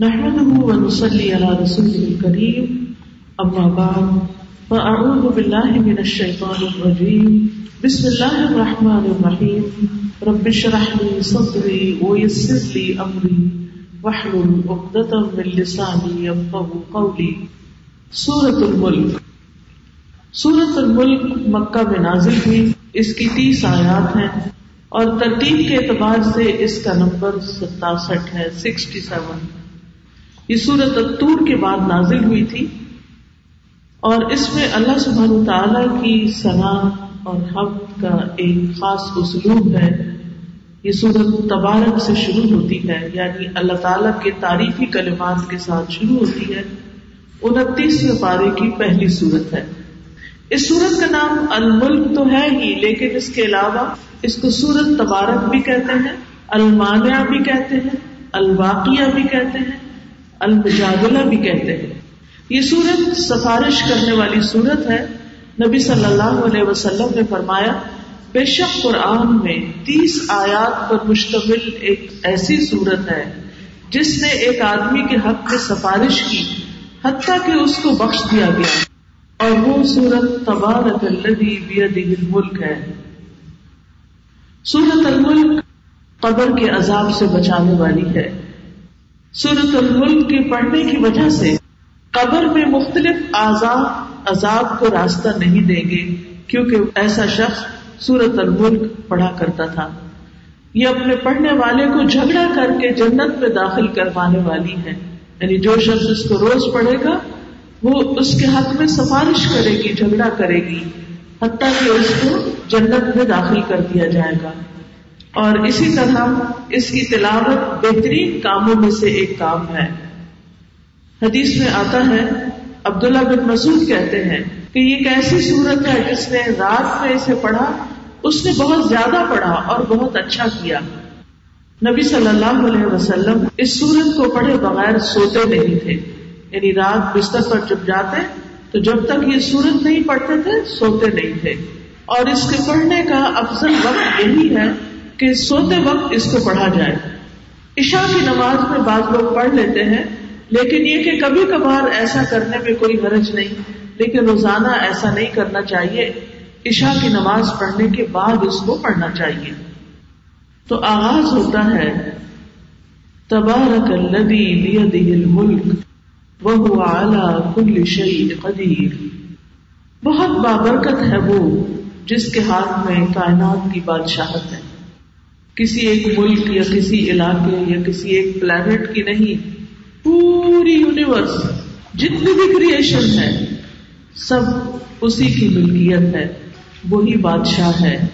نحمده ونصلي على رسوله الكريم. أما بعد، فأعوذ بالله من الشيطان الرجيم. بسم الله الرحمن الرحيم. رب اشرح لي صدري ويسر لي أمري. واحلل عقدة من لساني يفقهوا قولي. سورة الملك سورة الملك مکہ میں نازل ہوئی. اس کی تیس آیات ہیں اور ترتیب کے اعتبار سے اس کا نمبر ستاسٹھ ہے، سکسٹی سیون. یہ سورت الطور کے بعد نازل ہوئی تھی اور اس میں اللہ سبحانہ تعالی کی صلاح اور حمد کا ایک خاص اسلوب ہے۔ یہ سورت تبارک سے شروع ہوتی ہے یعنی اللہ تعالیٰ کے تعریفی کلمات کے ساتھ شروع ہوتی ہے۔ انتیسویں پارے کی پہلی صورت ہے۔ اس سورت کا نام الملک تو ہے ہی، لیکن اس کے علاوہ اس کو سورت تبارک بھی کہتے ہیں المانیہ بھی کہتے ہیں الواقیہ بھی کہتے ہیں۔ المجادلہ بھی کہتے ہیں۔ یہ سورت سفارش کرنے والی سورت ہے۔ نبی صلی اللہ علیہ وسلم نے فرمایا، بے شک قرآن میں تیس آیات پر مشتمل ایک ایسی صورت ہے، جس نے ایک آدمی کے حق میں سفارش کی، حتیٰ کہ اس کو بخش دیا گیا۔ اور وہ سورت تبارک الذی بیدہ الملک ہے۔ سورت الملک قبر کے عذاب سے بچانے والی ہے۔ سورت الملک کے پڑھنے کی وجہ سے قبر میں مختلف آزاد عذاب کو راستہ نہیں دیں گے، کیونکہ ایسا شخص سورت الملک پڑھا کرتا تھا۔ یہ اپنے پڑھنے والے کو جھگڑا کر کے جنت میں داخل کروانے والی ہے۔ یعنی جو شخص اس کو روز پڑھے گا، وہ اس کے حق میں سفارش کرے گی، جھگڑا کرے گی، حتیٰ کہ اس کو جنت میں داخل کر دیا جائے گا۔ اور اسی طرح اس کی تلاوت بہترین کاموں میں سے ایک کام ہے۔ حدیث میں آتا ہے، عبداللہ بن مسعود کہتے ہیں کہ یہ ایک ایسی صورت ہے جس نے رات میں اسے پڑھا؟ اس نے بہت زیادہ پڑھا اور بہت اچھا کیا۔ نبی صلی اللہ علیہ وسلم اس سورت کو پڑھے بغیر سوتے نہیں تھے۔ یعنی رات بستر پر جب جاتے، تو جب تک یہ سورت نہیں پڑھتے تھے، سوتے نہیں تھے۔ اور اس کے پڑھنے کا افضل وقت یہی ہے کہ سوتے وقت اس کو پڑھا جائے۔ عشاء کی نماز میں بعض لوگ پڑھ لیتے ہیں، لیکن یہ کہ کبھی کبھار ایسا کرنے میں کوئی حرج نہیں، لیکن روزانہ ایسا نہیں کرنا چاہیے۔ عشاء کی نماز پڑھنے کے بعد اس کو پڑھنا چاہیے۔ تو آغاز ہوتا ہے، تبارک الذی بیدہ الملک وهو على كل شيء قدیر۔ بہت بابرکت ہے وہ، جس کے ہاتھ میں کائنات کی بادشاہت ہے۔ کسی ایک ملک یا کسی علاقے یا کسی ایک پلانٹ کی نہیں، پوری یونیورس جتنی بھی کریشن ہے، سب اسی کی ملکیت ہے، وہی بادشاہ ہے۔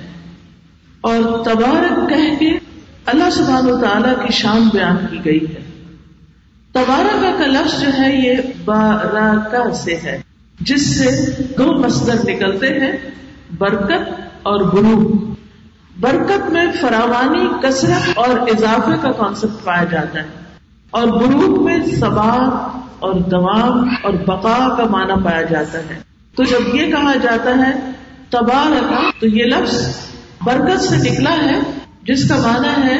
اور تبارک کہہ کے اللہ سبحان و تعالی کی شان بیان کی گئی ہے۔ تبارک کا لفظ جو ہے، یہ بارکا سے ہے، جس سے دو مصدر نکلتے ہیں، برکت اور غروب برکت میں فراوانی، کثرت اور اضافے کا کانسیپٹ پایا جاتا ہے۔ اور غروب میں سباب اور دوام اور بقا کا معنی پایا جاتا ہے۔ تو جب یہ کہا جاتا ہے تباہ رکھا تو یہ لفظ برکت سے نکلا ہے، جس کا معنی ہے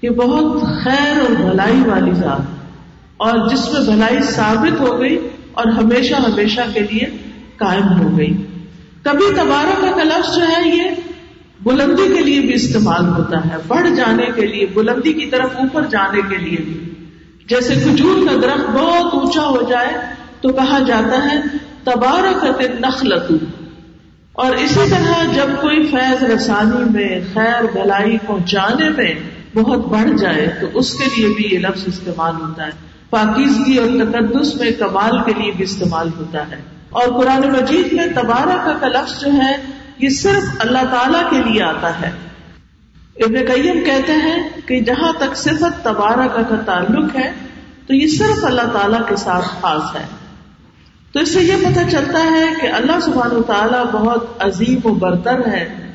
کہ بہت خیر اور بھلائی والی ذات۔ اور جس میں بھلائی ثابت ہو گئی اور ہمیشہ ہمیشہ کے لیے قائم ہو گئی۔ کبھی تبارہ کا لفظ جو ہے یہ بلندی کے لیے بھی استعمال ہوتا ہے، بڑھ جانے کے لیے، بلندی کی طرف اوپر جانے کے لیے بھی۔ جیسے کھجور کا درخت بہت اونچا ہو جائے تو کہا جاتا ہے، تبارک نخلت اور اسی طرح جب کوئی فیض رسانی میں، خیر بلائی پہنچانے میں بہت بڑھ جائے تو اس کے لیے بھی یہ لفظ استعمال ہوتا ہے۔ پاکیزگی اور تقدس میں کمال کے لیے بھی استعمال ہوتا ہے۔ اور قرآن مجید میں تبارک کا لفظ جو ہے یہ صرف اللہ تعالی کے لیے آتا ہے۔ ابن قیم کہتے ہیں کہ جہاں تک صفت تبارہ کا تعلق ہے، تو یہ صرف اللہ تعالیٰ کے ساتھ خاص ہے۔ تو اس سے یہ پتہ چلتا ہے کہ اللہ سبحان و تعالیٰ بہت عظیم و برتر ہے۔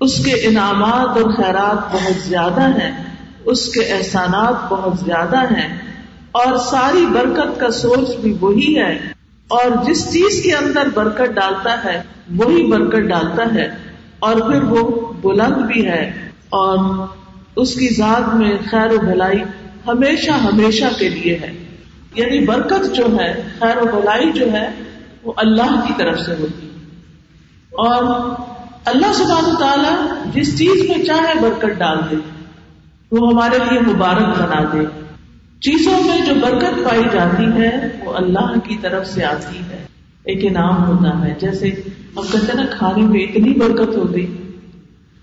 اس کے انعامات اور خیرات بہت زیادہ ہیں۔ اس کے احسانات بہت زیادہ ہیں۔ اور ساری برکت کا سورس بھی وہی ہے۔ اور جس چیز کے اندر برکت ڈالتا ہے، وہی برکت ڈالتا ہے۔ اور پھر وہ بلند بھی ہے۔ اور اس کی ذات میں خیر و بھلائی ہمیشہ ہمیشہ کے لیے ہے۔ یعنی برکت جو ہے، خیر و بلائی جو ہے، وہ اللہ کی طرف سے ہوتی اور اللہ سبحانہ تعالیٰ جس چیز میں چاہے برکت ڈال دے، وہ ہمارے لیے مبارک بنا دے۔ چیزوں میں جو برکت پائی جاتی ہے، وہ اللہ کی طرف سے آتی ہے۔ ایک انعام ہوتا ہے، جیسے ہم کہتے ہیں نا، کھانے میں اتنی برکت ہو گئی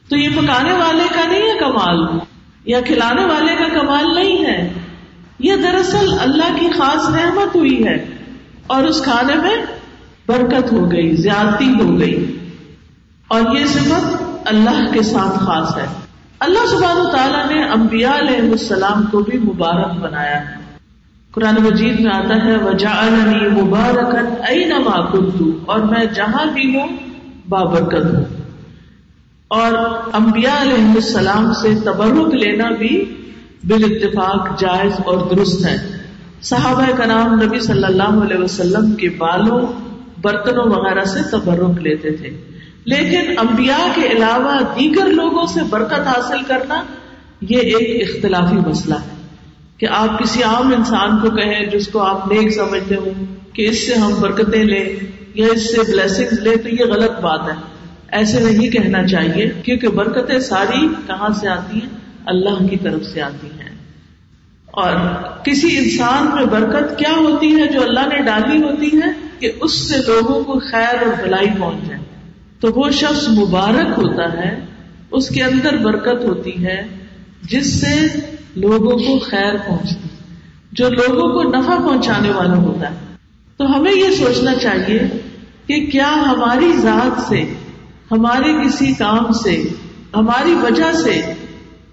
تو یہ پکانے والے کا نہیں ہے کمال، یا کھلانے والے کا کمال نہیں ہے۔ یہ دراصل اللہ کی خاص رحمت ہوئی ہے، اور اس کھانے میں برکت ہو گئی، زیادتی ہو گئی۔ اور یہ صفت اللہ کے ساتھ خاص ہے۔ اللہ سبحانہ تعالیٰ نے انبیاء علیہ السلام کو بھی مبارک بنایا ہے۔ قرآن مجید میں آتا ہے وجعلنی مبارکن اینما کنتو اور میں جہاں بھی ہوں، بابرکت ہوں۔ اور انبیاء علیہ السلام سے تبرک لینا بھی بال اتفاق جائز اور درست ہے۔ صحابہ کا نام نبی صلی اللہ علیہ وسلم کے بالوں، برتنوں وغیرہ سے تبرک لیتے تھے۔ لیکن انبیاء کے علاوہ دیگر لوگوں سے برکت حاصل کرنا یہ ایک اختلافی مسئلہ ہے کہ آپ کسی عام انسان کو کہیں جس کو آپ نیک سمجھتے ہو کہ اس سے ہم برکتیں لیں یا اس سے بلیسنگ لیں تو یہ غلط بات ہے۔ ایسے نہیں کہنا چاہیے کیونکہ برکتیں ساری کہاں سے آتی ہیں؟ اللہ کی طرف سے آتی ہیں۔ اور کسی انسان میں برکت کیا ہوتی ہے جو اللہ نے ڈالی ہوتی ہے کہ اس سے لوگوں کو خیر اور بلائی پہنچ جائے؟ تو وہ شخص مبارک ہوتا ہے، اس کے اندر برکت ہوتی ہے، جس سے لوگوں کو خیر پہنچتی، جو لوگوں کو نفع پہنچانے والا ہوتا ہے۔ تو ہمیں یہ سوچنا چاہیے کہ کیا ہماری ذات سے، ہمارے کسی کام سے، ہماری وجہ سے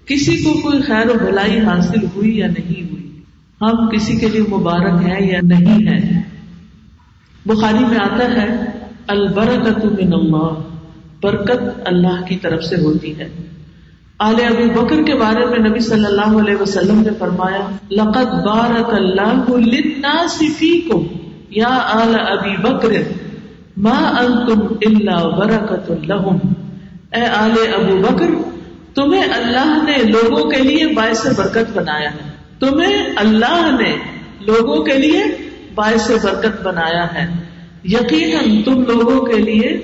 کسی کو کوئی خیر و بھلائی حاصل ہوئی یا نہیں ہوئی؟ ہم کسی کے لیے مبارک ہیں یا نہیں ہے بخاری میں آتا ہے البرکت من اللہ، برکت اللہ کی طرف سے ہوتی ہے۔ آل ابو بکر کے بارے میں نبی صلی اللہ علیہ وسلم نے فرمایا، لقد بارک اللہ للناس فیکم۔ یا آل ابی بکر، ما انتم الا برکت لهم اے آل ابو بکر، تمہیں اللہ نے لوگوں کے لیے باعث برکت بنایا ہے۔ تمہیں اللہ نے لوگوں کے لیے باعث برکت بنایا ہے۔ یقیناً تم لوگوں کے لیے،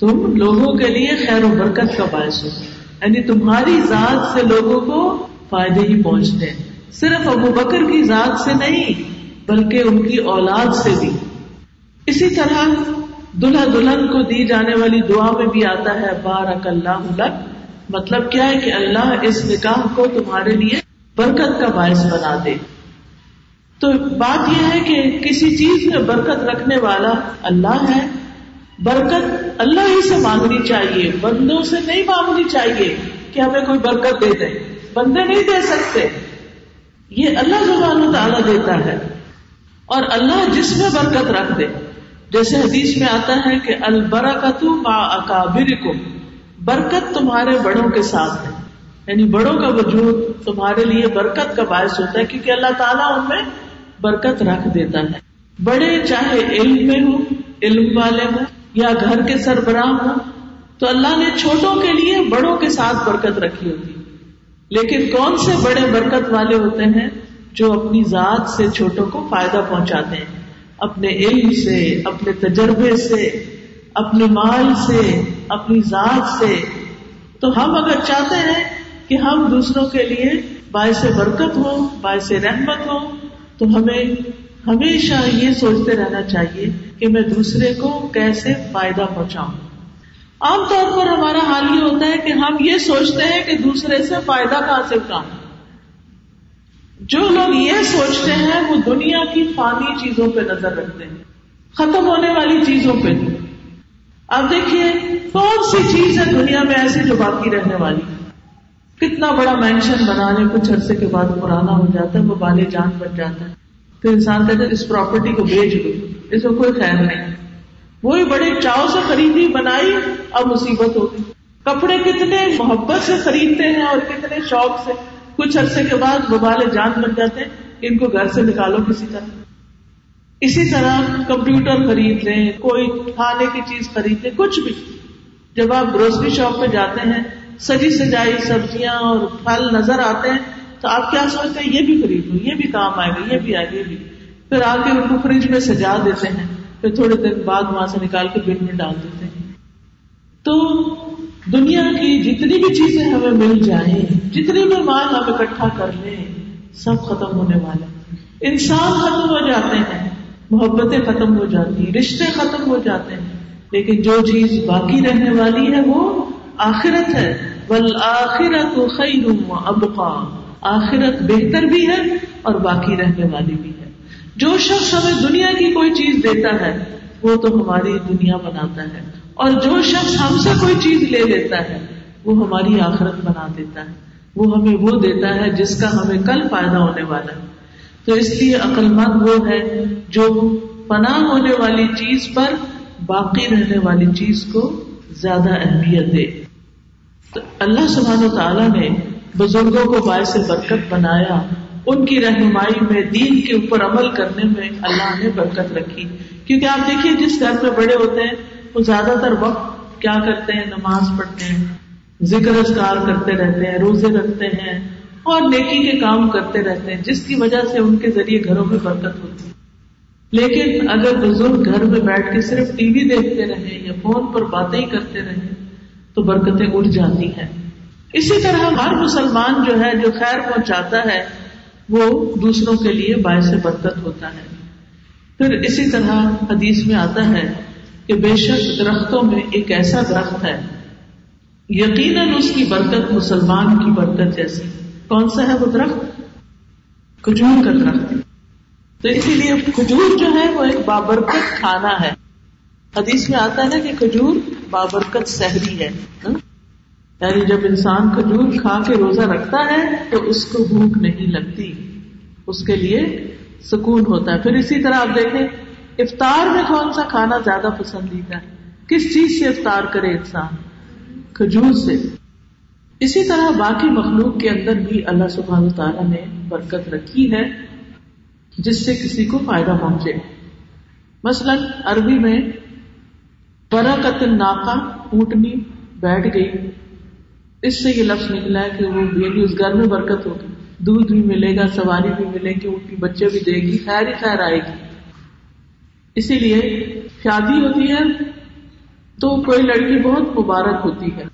تم لوگوں کے لیے خیر و برکت کا باعث ہو۔ یعنی تمہاری ذات سے لوگوں کو فائدے ہی پہنچتے ہیں۔ صرف ابو بکر کی ذات سے نہیں، بلکہ ان کی اولاد سے بھی۔ اسی طرح دلہا دلہن کو دی جانے والی دعا میں بھی آتا ہے بارک اللہ لک۔ مطلب کیا ہے کہ اللہ اس نکاح کو تمہارے لیے برکت کا باعث بنا دے۔ تو بات یہ ہے کہ کسی چیز میں برکت رکھنے والا اللہ ہے۔ برکت اللہ ہی سے مانگنی چاہیے، بندوں سے نہیں مانگنی چاہیے کہ ہمیں کوئی برکت دے دے۔ بندے نہیں دے سکتے۔ یہ اللہ زبان تعالیٰ دیتا ہے۔ اور اللہ جس میں برکت رکھ دے جیسے حدیث میں آتا ہے کہ البرکت ما اکابر کو برکت تمہارے بڑوں کے ساتھ ہے۔ یعنی بڑوں کا وجود تمہارے لیے برکت کا باعث ہوتا ہے، کیونکہ اللہ تعالیٰ ان میں برکت رکھ دیتا ہے۔ بڑے چاہے علم میں ہوں، علم والے ہوں یا گھر کے سربراہ ہوں، تو اللہ نے چھوٹوں کے لیے بڑوں کے ساتھ برکت رکھی ہوتی لیکن کون سے بڑے برکت والے ہوتے ہیں جو اپنی ذات سے چھوٹوں کو فائدہ پہنچاتے ہیں؟ اپنے علم سے، اپنے تجربے سے، اپنے مال سے، اپنی ذات سے۔ تو ہم اگر چاہتے ہیں کہ ہم دوسروں کے لیے باعث برکت ہو باعث رحمت ہو تو ہمیں ہمیشہ یہ سوچتے رہنا چاہیے کہ میں دوسرے کو کیسے فائدہ پہنچاؤں۔ عام طور پر ہمارا حال یہ ہوتا ہے کہ ہم یہ سوچتے ہیں کہ دوسرے سے فائدہ کہاں سے اٹھاؤں جو لوگ یہ سوچتے ہیں وہ دنیا کی فانی چیزوں پہ نظر رکھتے ہیں۔ ختم ہونے والی چیزوں پہ۔ اب دیکھیے، کون سی چیز ہے دنیا میں ایسی جو باقی رہنے والی؟ کتنا بڑا مینشن بنانے کچھ عرصے کے بعد پرانا ہو جاتا ہے، وہ بالے جان بن جاتا ہے۔ پھر انسان کہتے اس پراپرٹی کو بیچ دو، اس کو کوئی خیر نہیں۔ وہی بڑے چاؤ سے خریدی، بنائی، اب مصیبت ہوگی کپڑے کتنے محبت سے خریدتے ہیں اور کتنے شوق سے۔ کچھ عرصے کے بعد وہ بالے جان بن جاتے ہیں، ان کو گھر سے نکالو کسی طرح۔ اسی طرح کمپیوٹر خرید لیں، کوئی کھانے کی چیز خرید لیں، کچھ بھی۔ جب آپ گروسری شاپ پہ جاتے ہیں سجی سجائی سبزیاں اور پھل نظر آتے ہیں تو آپ کیا سوچتے ہیں؟ یہ بھی خرید لوں یہ بھی کام آئے گا، یہ بھی آئے گا، یہ بھی۔ پھر آ کے ان کو فریج میں سجا دیتے ہیں، پھر تھوڑے دن بعد وہاں سے نکال کے بل میں ڈال دیتے ہیں۔ تو دنیا کی جتنی بھی چیزیں ہمیں مل جائیں، جتنی بھی مال ہم اکٹھا کر لیں، سب ختم ہونے والے انسان ختم ہو جاتے ہیں، محبتیں ختم ہو جاتی ہیں رشتے ختم ہو جاتے ہیں، لیکن جو چیز باقی رہنے والی ہے وہ آخرت ہے۔ بل آخرت خیر ابقا آخرت بہتر بھی ہے اور باقی رہنے والی بھی ہے۔ جو شخص ہمیں دنیا کی کوئی چیز دیتا ہے، وہ تو ہماری دنیا بناتا ہے۔ اور جو شخص ہم سے کوئی چیز لے لیتا ہے، وہ ہماری آخرت بنا دیتا ہے۔ وہ ہمیں وہ دیتا ہے جس کا ہمیں کل فائدہ ہونے والا ہے۔ تو اس لیے عقل مند وہ ہے جو پناہ ہونے والی چیز پر باقی رہنے والی چیز کو زیادہ اہمیت دے۔ تو اللہ سبحانہ و تعالیٰ نے بزرگوں کو باعث برکت بنایا، ان کی رہنمائی میں، دین کے اوپر عمل کرنے میں اللہ نے برکت رکھی۔ کیونکہ آپ دیکھیے، جس گھر میں بڑے ہوتے ہیں، وہ زیادہ تر وقت کیا کرتے ہیں؟ نماز پڑھتے ہیں، ذکر اذکار کرتے رہتے ہیں، روزے رکھتے ہیں اور نیکی کے کام کرتے رہتے ہیں، جس کی وجہ سے ان کے ذریعے گھروں میں برکت ہوتی ہے۔ لیکن اگر بزرگ گھر میں بیٹھ کے صرف ٹی وی دیکھتے رہے یا فون پر باتیں ہی کرتے رہے تو برکتیں اڑ جاتی ہیں۔ اسی طرح ہر مسلمان جو ہے، جو خیر پہنچاتا ہے، وہ دوسروں کے لیے باعث برکت ہوتا ہے۔ پھر اسی طرح حدیث میں آتا ہے کہ بے شک درختوں میں ایک ایسا درخت ہے۔ یقیناً اس کی برکت مسلمان کی برکت جیسی۔ کون سا ہے وہ درخت؟ کھجور کا درخت۔ تو اسی لیے کھجور جو ہے وہ ایک بابرکت کھانا ہے۔ حدیث میں آتا ہے کہ کھجور بابرکت سہری ہے ہاں؟ یعنی جب انسان کھجور کھا کے روزہ رکھتا ہے تو اس کو بھوک نہیں لگتی، اس کے لیے سکون ہوتا ہے۔ پھر اسی طرح آپ دیکھیں، افطار میں کون سا کھانا زیادہ پسندیدہ ہے؟ کس چیز سے افطار کرے انسان؟ کھجور سے۔ اسی طرح باقی مخلوق کے اندر بھی اللہ سبحانہ تعالیٰ نے برکت رکھی ہے، جس سے کسی کو فائدہ پہنچے۔ مثلاً عربی میں برکت ناکا اونٹنی بیٹھ گئی۔ اس سے یہ لفظ نکلا ہے کہ وہ یعنی اس گھر میں برکت ہوگی۔ دودھ بھی ملے گا، سواری بھی ملے گی اونٹنی بچے بھی دے گی، خیر ہی خیر آئے گی۔ اسی لیے شادی ہوتی ہے تو کوئی لڑکی بہت مبارک ہوتی ہے۔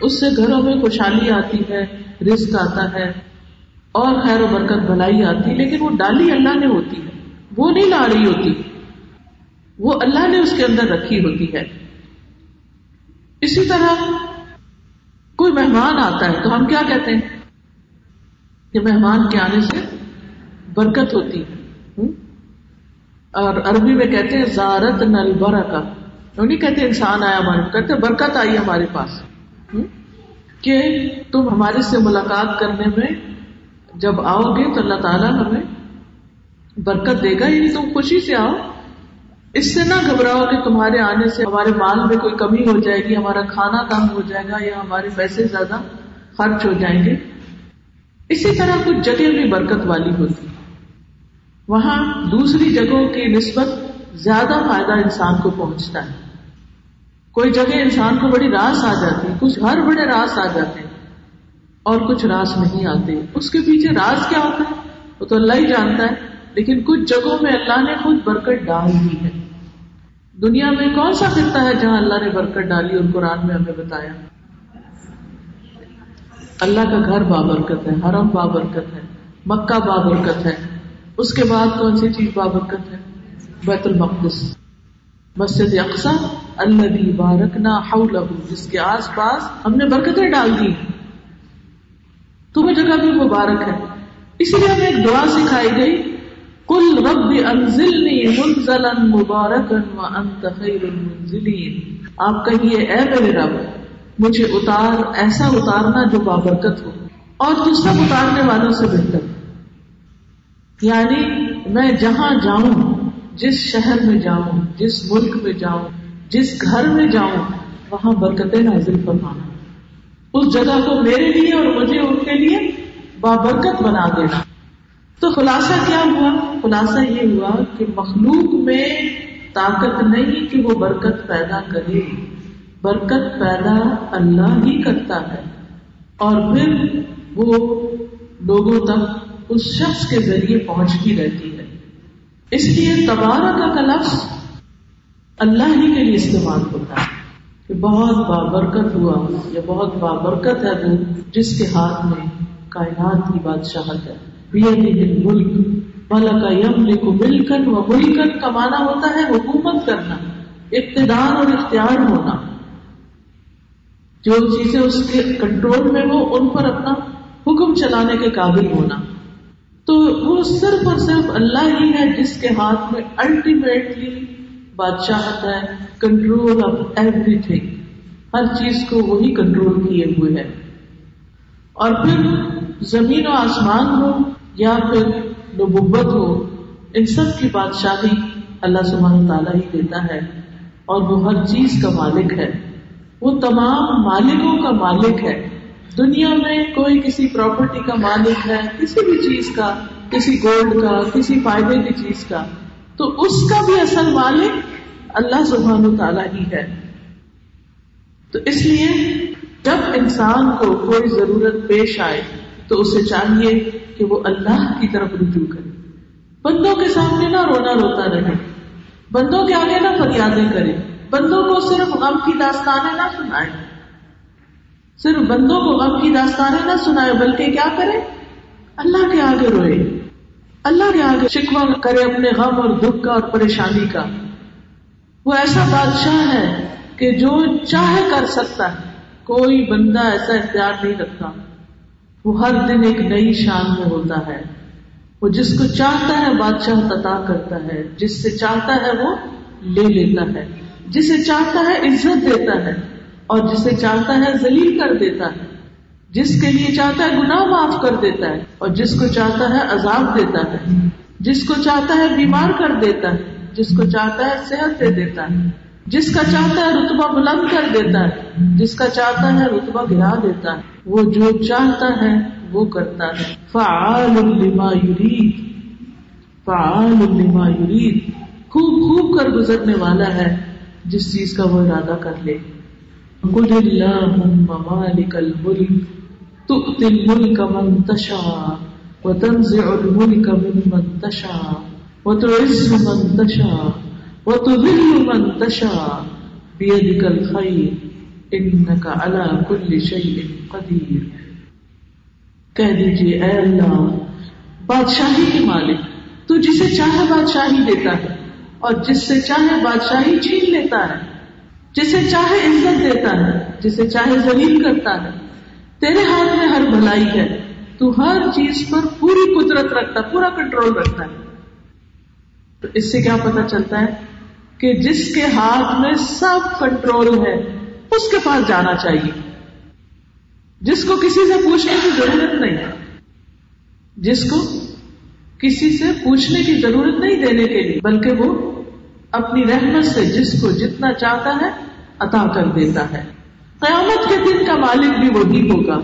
اس سے گھروں میں خوشحالی آتی ہے، رزق آتا ہے اور خیر و برکت بھلائی آتی ہے، لیکن وہ ڈالی اللہ نے ہوتی ہے۔ وہ نہیں لا رہی ہوتی۔ وہ اللہ نے اس کے اندر رکھی ہوتی ہے۔ اسی طرح کوئی مہمان آتا ہے تو ہم کیا کہتے ہیں؟ کہ مہمان کے آنے سے برکت ہوتی ہے۔ اور عربی میں کہتے ہیں زارت نل برکا نہیں کہتے انسان آیا ہمارے کہتے برکت آئی ہمارے پاس۔ کہ تم ہمارے سے ملاقات کرنے میں جب آؤ گے تو اللہ تعالیٰ ہمیں برکت دے گا یعنی تم خوشی سے آؤ۔ اس سے نہ گھبراؤ کہ تمہارے آنے سے ہمارے مال میں کوئی کمی ہو جائے گی، ہمارا کھانا کم ہو جائے گا یا ہمارے پیسے زیادہ خرچ ہو جائیں گے۔ اسی طرح کچھ جگہ بھی برکت والی ہوتی۔ وہاں دوسری جگہوں کی نسبت زیادہ فائدہ انسان کو پہنچتا ہے۔ کوئی جگہ انسان کو بڑی راس آ جاتی، کچھ ہر بڑے راس آ جاتے ہیں اور کچھ راس نہیں آتے۔ اس کے پیچھے راز کیا ہوتا ہے؟ وہ تو اللہ ہی جانتا ہے، لیکن کچھ جگہوں میں اللہ نے خود برکت ڈال دی ہے۔ دنیا میں کون سا خطہ ہے جہاں اللہ نے برکت ڈالی اور قرآن میں ہمیں بتایا؟ اللہ کا گھر بابرکت ہے، حرم بابرکت ہے، مکہ بابرکت ہے۔ اس کے بعد کون سی چیز بابرکت ہے؟ بیت المقدس۔ مسجد اقسا اللہ بارکنا جس کے آس پاس ہم نے برکتیں ڈال دی۔ تو وہ جگہ بھی مبارک ہے۔ اسی لیے ہمیں ایک دعا سکھائی گئی۔ کل رب انزلنی منزلا مبارکا وانت خیر المنزلین۔ آپ کہیے، اے میرے رب، مجھے اتار، ایسا اتارنا جو بابرکت ہو، اور تو سب اتارنے والوں سے بہتر۔ یعنی میں جہاں جاؤں، جس شہر میں جاؤں، جس ملک میں جاؤں، جس گھر میں جاؤں، وہاں برکتیں نازل فرمانا اس جگہ کو میرے لیے اور مجھے ان کے لیے بابرکت بنا دینا۔ تو خلاصہ کیا ہوا؟ خلاصہ یہ ہوا کہ مخلوق میں طاقت نہیں کہ وہ برکت پیدا کرے۔ برکت پیدا اللہ ہی کرتا ہے۔ اور پھر وہ لوگوں تک اس شخص کے ذریعے پہنچتی رہتی ہے۔ اس لیے تبارہ کا لفظ اللہ ہی کے لیے استعمال ہوتا ہے کہ بہت بابرکت ہوا یا بہت بابرکت ہے وہ جس کے ہاتھ میں کائنات کی بادشاہت ہے۔ ملک ملک یم لکھو ملکن و ملکن کا معنی ہوتا ہے حکومت کرنا، اقتدار اور اختیار ہونا۔ جو چیزیں اس کے کنٹرول میں ہو ان پر اپنا حکم چلانے کے قابل ہونا۔ تو وہ صرف اور صرف اللہ ہی ہے جس کے ہاتھ میں الٹیمیٹلی بادشاہت ہے کنٹرول آف ایوری تھنگ ہر چیز کو وہی کنٹرول کیے ہوئے ہے۔ اور پھر زمین و آسمان ہو یا پھر نبوت ہو، ان سب کی بادشاہی اللہ سبحانہ تعالیٰ ہی دیتا ہے اور وہ ہر چیز کا مالک ہے۔ وہ تمام مالکوں کا مالک ہے۔ دنیا میں کوئی کسی پراپرٹی کا مالک ہے، کسی بھی چیز کا، کسی گولڈ کا، کسی فائدے کی چیز کا۔ تو اس کا بھی اصل مالک اللہ سبحان و تعالیٰ ہی ہے۔ تو اس لیے جب انسان کو کوئی ضرورت پیش آئے تو اسے چاہیے کہ وہ اللہ کی طرف رجوع کرے۔ بندوں کے سامنے نہ رونا روتا رہے۔ بندوں کے آگے نہ فریادیں کرے۔ بندوں کو صرف غم کی داستانیں نہ سنائے۔ صرف بندوں کو غم کی داستانیں نہ سنائے، بلکہ کیا کرے؟ اللہ کے آگے روئے۔ اللہ کے آگے شکوا کرے اپنے غم اور دکھ کا اور پریشانی کا۔ وہ ایسا بادشاہ ہے کہ جو چاہے کر سکتا ہے۔ کوئی بندہ ایسا اختیار نہیں رکھتا۔ وہ ہر دن ایک نئی شان میں ہوتا ہے۔ وہ جس کو چاہتا ہے بادشاہ تتا کرتا ہے، جس سے چاہتا ہے وہ لے لیتا ہے۔ جسے چاہتا ہے عزت دیتا ہے، اور جسے چاہتا ہے ذلیل کر دیتا ہے۔ جس کے لیے چاہتا ہے گناہ معاف کر دیتا ہے، اور جس کو چاہتا ہے عذاب دیتا ہے۔ جس کو چاہتا ہے بیمار کر دیتا ہے، جس کو چاہتا ہے صحت دے دیتا ہے۔ جس کا چاہتا ہے رتبہ بلند کر دیتا ہے، جس کا چاہتا ہے رتبہ گرا دیتا ہے، وہ جو چاہتا ہے، وہ کرتا ہے۔ فعال لما یرید، فعال لما یرید۔ خوب خوب کر گزرنے والا ہے، جس چیز کا وہ ارادہ کر لے۔ قل اللهم مالك الملك تؤتي الملك من تشاء وتنزع الملك ممن تشاء وتعز من تشاء وتذل من تشاء بيدك الخير انك على كل شيء قدير۔ کہہ دیجیے اے اللہ، بادشاہی کے مالک، تو جسے چاہے بادشاہی دیتا ہے، اور جس سے چاہے بادشاہی چھین لیتا ہے، جسے چاہے عزت دیتا ہے، جسے چاہے زلیل کرتا ہے، تیرے ہاتھ میں ہر بھلائی ہے، تو ہر چیز پر پوری قدرت رکھتا، پورا کنٹرول رکھتا ہے۔ تو اس سے کیا پتا چلتا ہے؟ کہ جس کے ہاتھ میں سب کنٹرول ہے، اس کے پاس جانا چاہیے۔ جس کو کسی سے پوچھنے کی ضرورت نہیں، جس کو کسی سے پوچھنے کی ضرورت نہیں دینے کے لیے، بلکہ وہ اپنی رحمت سے جس کو جتنا چاہتا ہے، عطا کر دیتا ہے۔ قیامت کے دن کا مالک بھی وہی ہوگا۔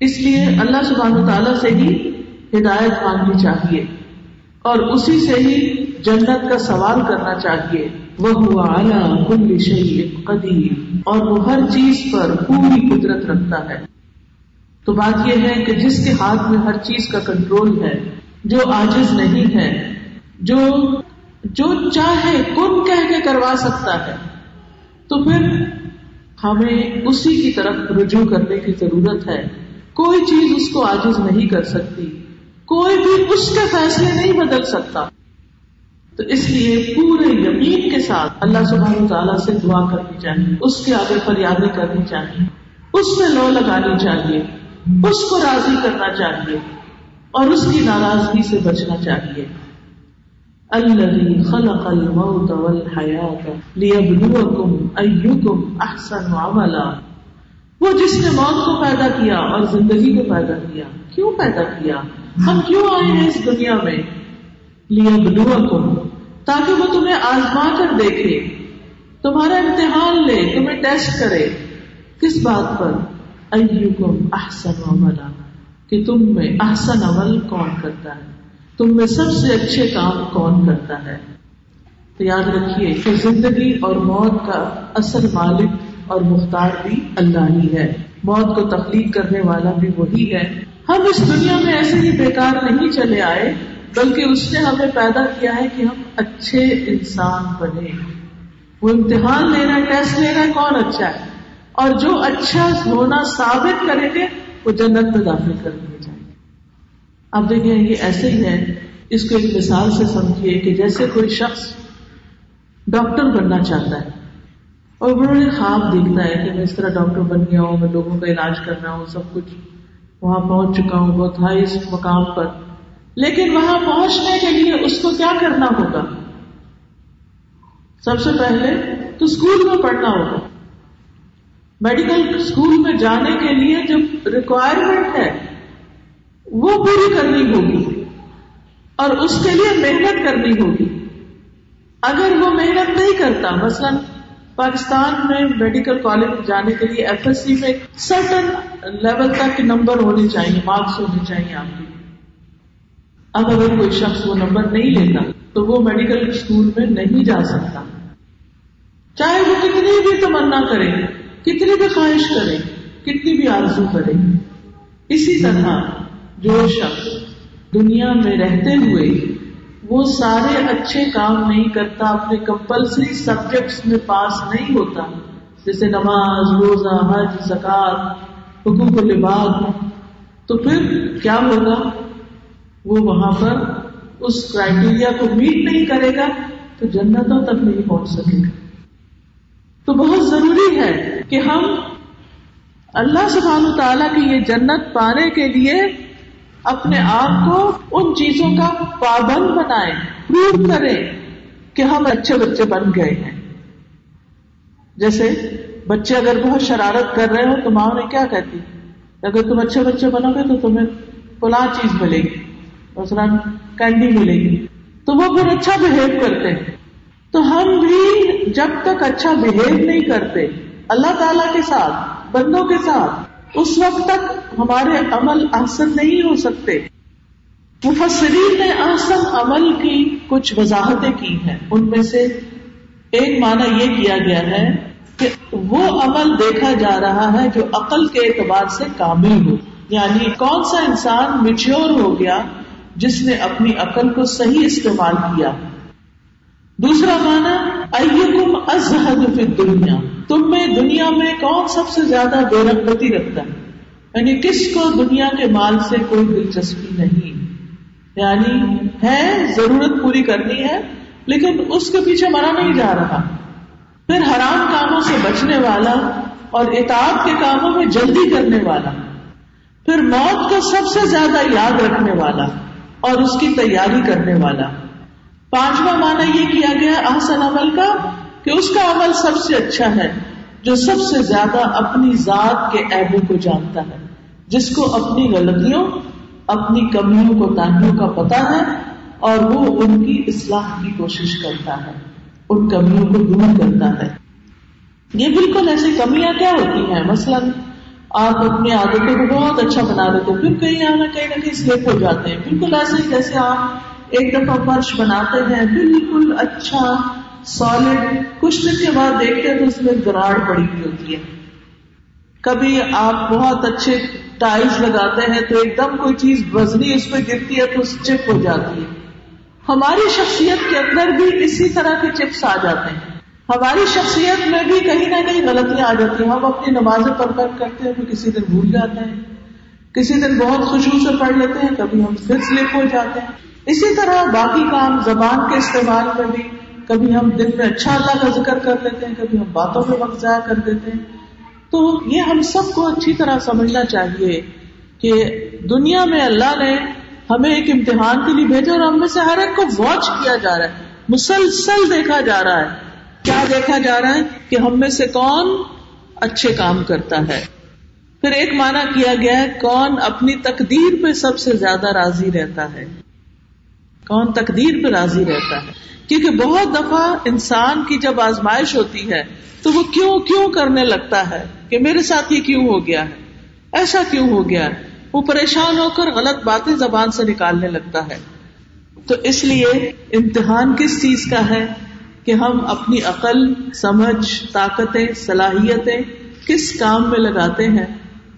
اس لیے اللہ سبحانہ تعالیٰ سے ہی ہدایت مانگنی چاہیے۔ اور اسی سے ہی جنت کا سوال کرنا چاہیے۔ وہ اعلیٰ کل شہید قدیم اور وہ ہر چیز پر پوری قدرت رکھتا ہے۔ تو بات یہ ہے کہ جس کے ہاتھ میں ہر چیز کا کنٹرول ہے، جو آجز نہیں ہے، جو جو چاہے کن کہہ کے کروا سکتا ہے، تو پھر ہمیں اسی کی طرف رجوع کرنے کی ضرورت ہے۔ کوئی چیز اس کو آجز نہیں کر سکتی۔ کوئی بھی اس کے فیصلے نہیں بدل سکتا۔ تو اس لیے پورے یمین کے ساتھ اللہ سبحانہ تعالیٰ سے دعا کرنی چاہیے، اس کے آگے فریادیں کرنی چاہیے، اس میں لو لگانی چاہیے، اس کو راضی کرنا چاہیے اور اس کی ناراضگی سے بچنا چاہیے۔ الذي خلق الموت والحياة ليبلوكم أيكم أحسن عملا۔ وہ جس نے موت کو پیدا کیا اور زندگی کو پیدا کیا، کیوں پیدا کیا؟ ہم کیوں آئے ہیں اس دنیا میں؟ لیبلوکم تاکہ وہ تمہیں آزما کر دیکھے۔ تمہارا امتحان لے، تمہیں ٹیسٹ کرے۔ کس بات پر؟ ایوکم احسن عملا، کہ تم میں احسن عمل کون کرتا ہے؟ تم میں سب سے اچھے کام کون کرتا ہے؟ تو یاد رکھیے، کہ زندگی اور موت کا اصل مالک اور مختار بھی اللہ ہی ہے۔ موت کو تخلیق کرنے والا بھی وہی ہے۔ ہم اس دنیا میں ایسے ہی بیکار نہیں چلے آئے۔ بلکہ اس نے ہمیں پیدا کیا ہے کہ ہم اچھے انسان بنے۔ وہ امتحان لینا ہے، ٹیسٹ لینا ہے، کون اچھا ہے؟ اور جو اچھا ہونا ثابت کریں گے، وہ جنت میں داخل کر دیے جائیں گے۔ اب دیکھیں، یہ ایسے ہی ہے۔ اس کو ایک مثال سے سمجھیے کہ جیسے کوئی شخص ڈاکٹر بننا چاہتا ہے اور انہوں نے خواب دیکھتا ہے کہ میں اس طرح ڈاکٹر بن گیا ہوں، میں لوگوں کا علاج کرنا ہوں، سب کچھ وہاں پہنچ چکا ہوں، بہت ہائی اس مقام پر۔ لیکن وہاں پہنچنے کے لیے اس کو کیا کرنا ہوگا؟ سب سے پہلے تو اسکول میں پڑھنا ہوگا۔ میڈیکل اسکول میں جانے کے لیے جو ریکوائرمنٹ ہے، وہ پوری کرنی ہوگی۔ اور اس کے لیے محنت کرنی ہوگی۔ اگر وہ محنت نہیں کرتا، مثلا پاکستان میں میڈیکل کالج جانے کے لیے ایف ایس سی میں سرٹن لیول تک نمبر ہونے چاہیے مارکس ہونے چاہیے آپ کے اب اگر کوئی شخص وہ نمبر نہیں لیتا تو وہ میڈیکل اسکول میں نہیں جا سکتا۔ چاہے وہ کتنی بھی تمنا کرے، کتنی بھی خواہش کرے، کتنی بھی آرزو کرے۔ اسی طرح جو شخص دنیا میں رہتے ہوئے وہ سارے اچھے کام نہیں کرتا، اپنے کمپلسری سبجیکٹس میں پاس نہیں ہوتا، جیسے نماز، روزہ، حج زکات حقوق و لباس، تو پھر کیا ہوگا؟ وہ وہاں پر اس کرائٹیریا کو میٹ نہیں کرے گا تو جنتوں تک نہیں پہنچ سکے گا۔ تو بہت ضروری ہے کہ ہم اللہ سبحانہ تعالیٰ کی یہ جنت پانے کے لیے اپنے آپ کو ان چیزوں کا پابند بنائیں پروو کریں کہ ہم اچھے بچے بن گئے ہیں۔ جیسے بچے اگر بہت شرارت کر رہے ہو تو ماں نے کیا کہتی؟ اگر تم اچھے بچے بنو گے تو تمہیں فلاں چیز ملے گی۔ مثلاً کینڈی ملے گی۔ تو وہ پھر اچھا بہیو کرتے ہیں۔ تو ہم بھی جب تک اچھا بہیو نہیں کرتے، اللہ تعالی کے ساتھ، بندوں کے ساتھ، اس وقت تک ہمارے عمل احسن نہیں ہو سکتے۔ مفسرین نے احسن عمل کی کچھ وضاحتیں کی ہیں۔ ان میں سے ایک معنی یہ کیا گیا ہے کہ وہ عمل دیکھا جا رہا ہے جو عقل کے اعتبار سے کامل ہو۔ یعنی کون سا انسان میچور ہو گیا جس نے اپنی عقل کو صحیح استعمال کیا۔ دوسرا مانا ایکم ازہد فی دنیا تم میں دنیا میں کون سب سے زیادہ بے رغبتی رکھتا ہے؟ یعنی کس کو دنیا کے مال سے کوئی دلچسپی نہیں؟ یعنی ہے، ضرورت پوری کرنی ہے، لیکن اس کے پیچھے مرا نہیں جا رہا۔ پھر حرام کاموں سے بچنے والا اور اطاعت کے کاموں میں جلدی کرنے والا۔ پھر موت کو سب سے زیادہ یاد رکھنے والا۔ اور اس کی تیاری کرنے والا۔ پانچواں معنی یہ کیا گیا احسن عمل کا کہ اس کا عمل سب سے اچھا ہے، جو سب سے زیادہ اپنی ذات کے عیبوں کو جانتا ہے، جس کو اپنی غلطیوں، اپنی کمیوں کو تانیوں کا پتا ہے، اور وہ ان کی اصلاح کی کوشش کرتا ہے، ان کمیوں کو دور کرتا ہے۔ یہ بالکل ایسی کمیاں کیا ہوتی ہیں؟ مثلاً آپ اپنی عادتوں کو بہت اچھا بنا دیتے پھر کہیں آنا کہیں نہ کہیں سلپ ہو جاتے ہیں۔ بالکل ایسے ہی جیسے آپ ایک دفعہ فرش بناتے ہیں، بالکل اچھا سالڈ کچھ دن کے بعد دیکھتے ہیں تو اس میں گراڑ پڑی ہوئی ہوتی ہے۔ کبھی آپ بہت اچھے ٹائلس لگاتے ہیں تو ایک دم کوئی چیز وزنی اس پہ گرتی ہے تو چپ ہو جاتی ہے۔ ہماری شخصیت کے اندر بھی اسی طرح کے چپس آ جاتے ہیں۔ ہماری شخصیت میں بھی کہیں نہ کہیں غلطیاں آ جاتی ہیں۔ ہم اپنی نمازیں پڑھ کرتے ہیں، تو کسی دن بھول جاتے ہیں۔ کسی دن بہت خوشبو سے پڑھ لیتے ہیں، کبھی ہم پھر سلپ ہو جاتے ہیں۔ اسی طرح باقی کام زبان کے استعمال میں بھی۔ کبھی ہم دن میں اچھا اللہ کا ذکر کر لیتے ہیں، کبھی ہم باتوں میں وقت ضائع کر دیتے ہیں۔ تو یہ ہم سب کو اچھی طرح سمجھنا چاہیے کہ دنیا میں اللہ نے ہمیں ایک امتحان کے لیے بھیجا اور ہم میں سے ہر ایک کو واچ کیا جا رہا ہے۔ مسلسل دیکھا جا رہا ہے۔ کیا دیکھا جا رہا ہے کہ ہم میں سے کون اچھے کام کرتا ہے؟ پھر ایک مانا کیا گیا ہے، کون اپنی تقدیر پہ سب سے زیادہ راضی رہتا ہے؟ کون تقدیر پہ راضی رہتا ہے؟ کیونکہ بہت دفعہ انسان کی جب آزمائش ہوتی ہے تو وہ کیوں کیوں کرنے لگتا ہے کہ میرے ساتھ یہ کیوں ہو گیا ہے؟ ایسا کیوں ہو گیا ہے؟ وہ پریشان ہو کر غلط باتیں زبان سے نکالنے لگتا ہے۔ تو اس لیے امتحان کس چیز کا ہے؟ کہ ہم اپنی عقل، سمجھ، طاقتیں، صلاحیتیں کس کام میں لگاتے ہیں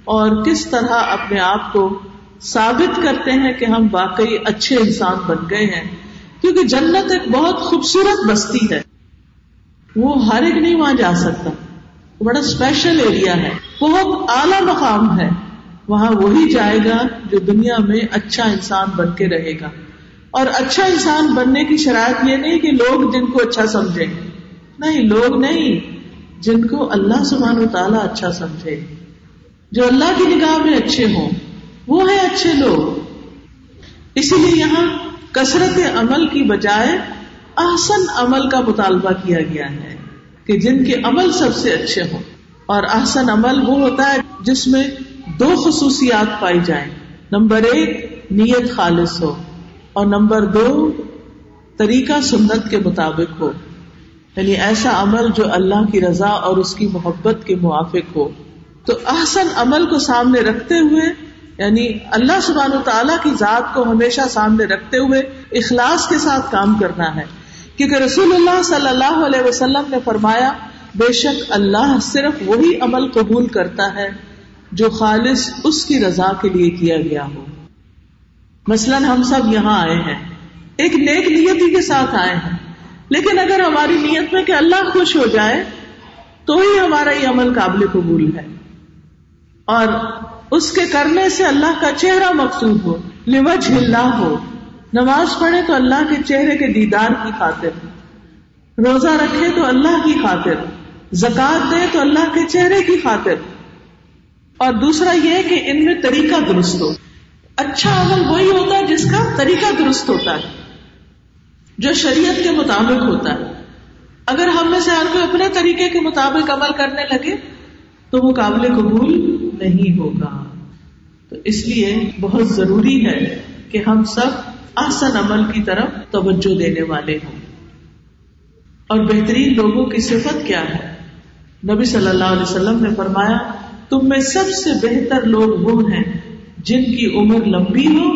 اور کس طرح اپنے آپ کو ثابت کرتے ہیں کہ ہم واقعی اچھے انسان بن گئے ہیں۔ کیونکہ جنت ایک بہت خوبصورت بستی ہے۔ وہ ہر ایک نہیں وہاں جا سکتا۔ بڑا اسپیشل ایریا ہے۔ بہت اعلی مقام ہے۔ وہاں وہی جائے گا جو دنیا میں اچھا انسان بن کے رہے گا۔ اور اچھا انسان بننے کی شرائط یہ نہیں کہ لوگ جن کو اچھا سمجھیں۔ نہیں، لوگ نہیں، جن کو اللہ سبحانہ و تعالیٰ اچھا سمجھے۔ جو اللہ کی نگاہ میں اچھے ہوں، وہ ہیں اچھے لوگ۔ اسی لیے یہاں کثرت عمل کی بجائے احسن عمل کا مطالبہ کیا گیا ہے کہ جن کے عمل سب سے اچھے ہوں۔ اور احسن عمل وہ ہوتا ہے جس میں دو خصوصیات پائی جائیں۔ نمبر ایک، نیت خالص ہو۔ اور نمبر دو، طریقہ سنت کے مطابق ہو۔ یعنی ایسا عمل جو اللہ کی رضا اور اس کی محبت کے موافق ہو۔ تو احسن عمل کو سامنے رکھتے ہوئے یعنی اللہ سبحان و تعالیٰ کی ذات کو ہمیشہ سامنے رکھتے ہوئے اخلاص کے ساتھ کام کرنا ہے۔ کیونکہ رسول اللہ صلی اللہ علیہ وسلم نے فرمایا، بے شک اللہ صرف وہی عمل قبول کرتا ہے جو خالص اس کی رضا کے لیے کیا گیا ہو۔ مثلاً ہم سب یہاں آئے ہیں۔ ایک نیک نیتی کے ساتھ آئے ہیں۔ لیکن اگر ہماری نیت میں کہ اللہ خوش ہو جائے، تو ہی ہمارا یہ عمل قابل قبول ہے۔ اور اس کے کرنے سے اللہ کا چہرہ مقصود ہو لوج ہلنا ہو۔ نماز پڑھے تو اللہ کے چہرے کے دیدار کی خاطر۔ روزہ رکھے تو اللہ کی خاطر۔ زکات دے تو اللہ کے چہرے کی خاطر۔ اور دوسرا یہ کہ ان میں طریقہ درست ہو۔ اچھا عمل وہی ہوتا ہے جس کا طریقہ درست ہوتا ہے، جو شریعت کے مطابق ہوتا ہے۔ اگر ہم میں سے ہر کوئی اپنے طریقے کے مطابق عمل کرنے لگے، تو وہ قابل قبول نہیں ہوگا۔ تو اس لیے بہت ضروری ہے کہ ہم سب آسن عمل کی طرف توجہ دینے والے ہوں۔ اور بہترین لوگوں کی صفت کیا ہے؟ نبی صلی اللہ علیہ وسلم نے فرمایا، تم میں سب سے بہتر لوگ وہ ہیں جن کی عمر لمبی ہو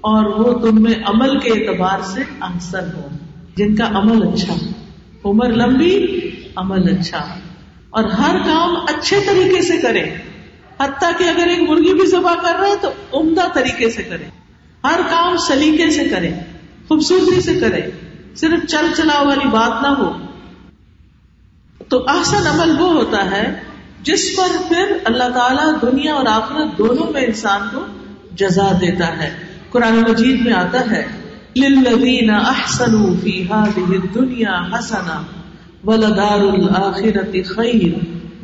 اور وہ تم میں عمل کے اعتبار سے احسن ہو۔ جن کا عمل اچھا۔ عمر لمبی، عمل اچھا۔ اور ہر کام اچھے طریقے سے کرے۔ حتیٰ کہ اگر ایک مرغی بھی ذبح کر رہے تو عمدہ طریقے سے کرے۔ ہر کام سلیقے سے کرے، خوبصورتی سے کرے۔ صرف چل چلاؤ والی بات نہ ہو۔ تو احسن عمل وہ ہوتا ہے جس پر پھر اللہ تعالیٰ دنیا اور آخرت دونوں میں انسان کو جزا دیتا ہے۔ قرآن مجید میں آتا ہے، للذین احسنوا فی هذه الدنیا حسنا ولدار الاخرۃ خیر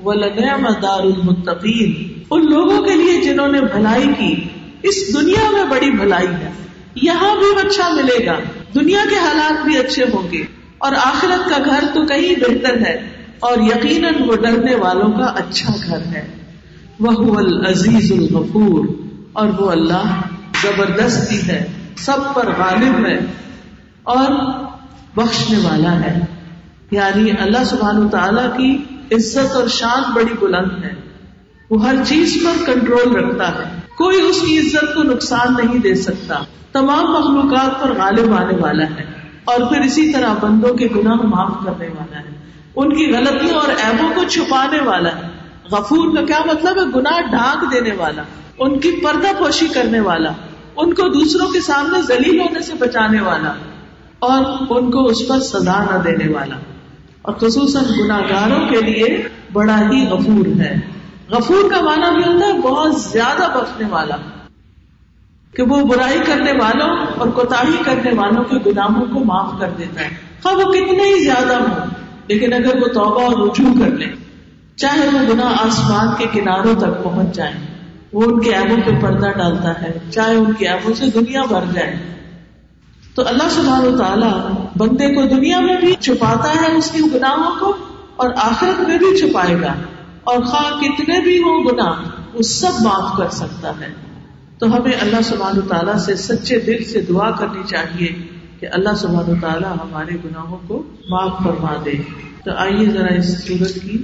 ولنعم دار المتقین ان لوگوں کے لیے جنہوں نے بھلائی کی، اس دنیا میں بڑی بھلائی ہے۔ یہاں بھی اچھا ملے گا، دنیا کے حالات بھی اچھے ہوں گے۔ اور آخرت کا گھر تو کہیں بہتر ہے۔ اور یقیناً وہ ڈرنے والوں کا اچھا گھر ہے۔ وہ العزیز الغفور۔ اور وہ اللہ زبردستی ہے، سب پر غالب ہے اور بخشنے والا ہے۔ یعنی اللہ سبحان تعالی کی عزت اور شان بڑی بلند ہے۔ وہ ہر چیز پر کنٹرول رکھتا ہے۔ کوئی اس کی عزت کو نقصان نہیں دے سکتا۔ تمام مخلوقات پر غالب آنے والا ہے۔ اور پھر اسی طرح بندوں کے گناہ معاف کرنے والا ہے۔ ان کی غلطیوں اور ایبوں کو چھپانے والا ہے۔ غفور کا کیا مطلب ہے؟ گناہ ڈھانک دینے والا، ان کی پردہ پوشی کرنے والا، ان کو دوسروں کے سامنے ذلیل ہونے سے بچانے والا اور ان کو اس پر سزا نہ دینے والا۔ اور خصوصاً گناگاروں کے لیے بڑا ہی غفور ہے۔ غفور کا معنی بھی ہوتا ہے بہت زیادہ بخشنے والا، کہ وہ برائی کرنے والوں اور کوتا کرنے والوں کے گناہوں کو معاف کر دیتا ہے۔ ہاں وہ کتنے ہی زیادہ ہوں۔ لیکن اگر وہ توبہ اور رجوع کر لیں چاہے وہ گناہ آسمان کے کناروں تک پہنچ جائیں وہ ان کے ایبوں پہ پردہ ڈالتا ہے، چاہے ان کے ایبوں سے دنیا بھر جائے۔ تو اللہ سبحانہ و تعالیٰ بندے کو دنیا میں بھی چھپاتا ہے اس کی گناہوں کو اور آخرت میں بھی چھپائے گا۔ اور خواہ کتنے بھی ہوں گناہ، وہ سب معاف کر سکتا ہے۔ تو ہمیں اللہ سبحان و تعالیٰ سے سچے دل سے دعا کرنی چاہیے۔ کہ اللہ سبحان و تعالیٰ ہمارے گناہوں کو معاف فرما دے۔ تو آئیے ذرا اس سورت کی،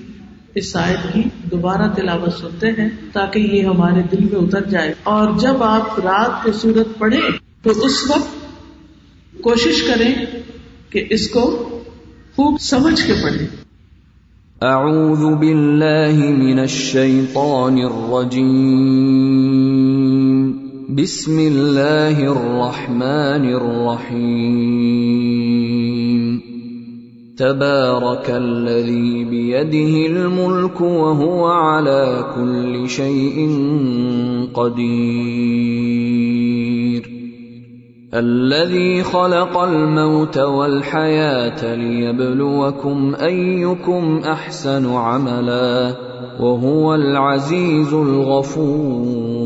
اس شاید کی دوبارہ تلاوت سنتے ہیں تاکہ یہ ہمارے دل میں اتر جائے۔ اور جب آپ رات کو سورت پڑھے تو اس وقت کوشش کریں کہ اس کو خوب سمجھ کے پڑھیں۔ اعوذ باللہ من الشیطان الرجیم۔ بسم الله الرحمن الرحيم تبارك الذي بيده الملك وهو على كل شيء قدير الذي خلق الموت والحياه ليبلوكم ايكم احسن عملا وهو العزيز الغفور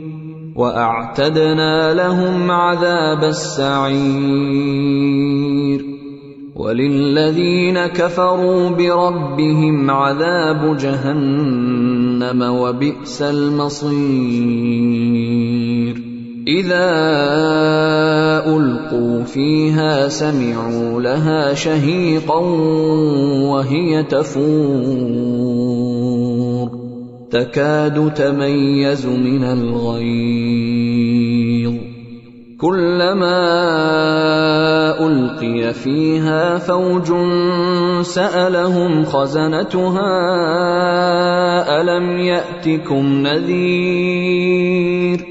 واعتدنا لهم عذاب السعير وللذين كفروا بربهم عذاب جهنم وبئس المصير اذا القوا فيها سمعوا لها شهيقا وهي تفور تكاد تميز من الغيظ. كلما القي فيها فوج سالهم خزنتها الم ياتكم نذير؟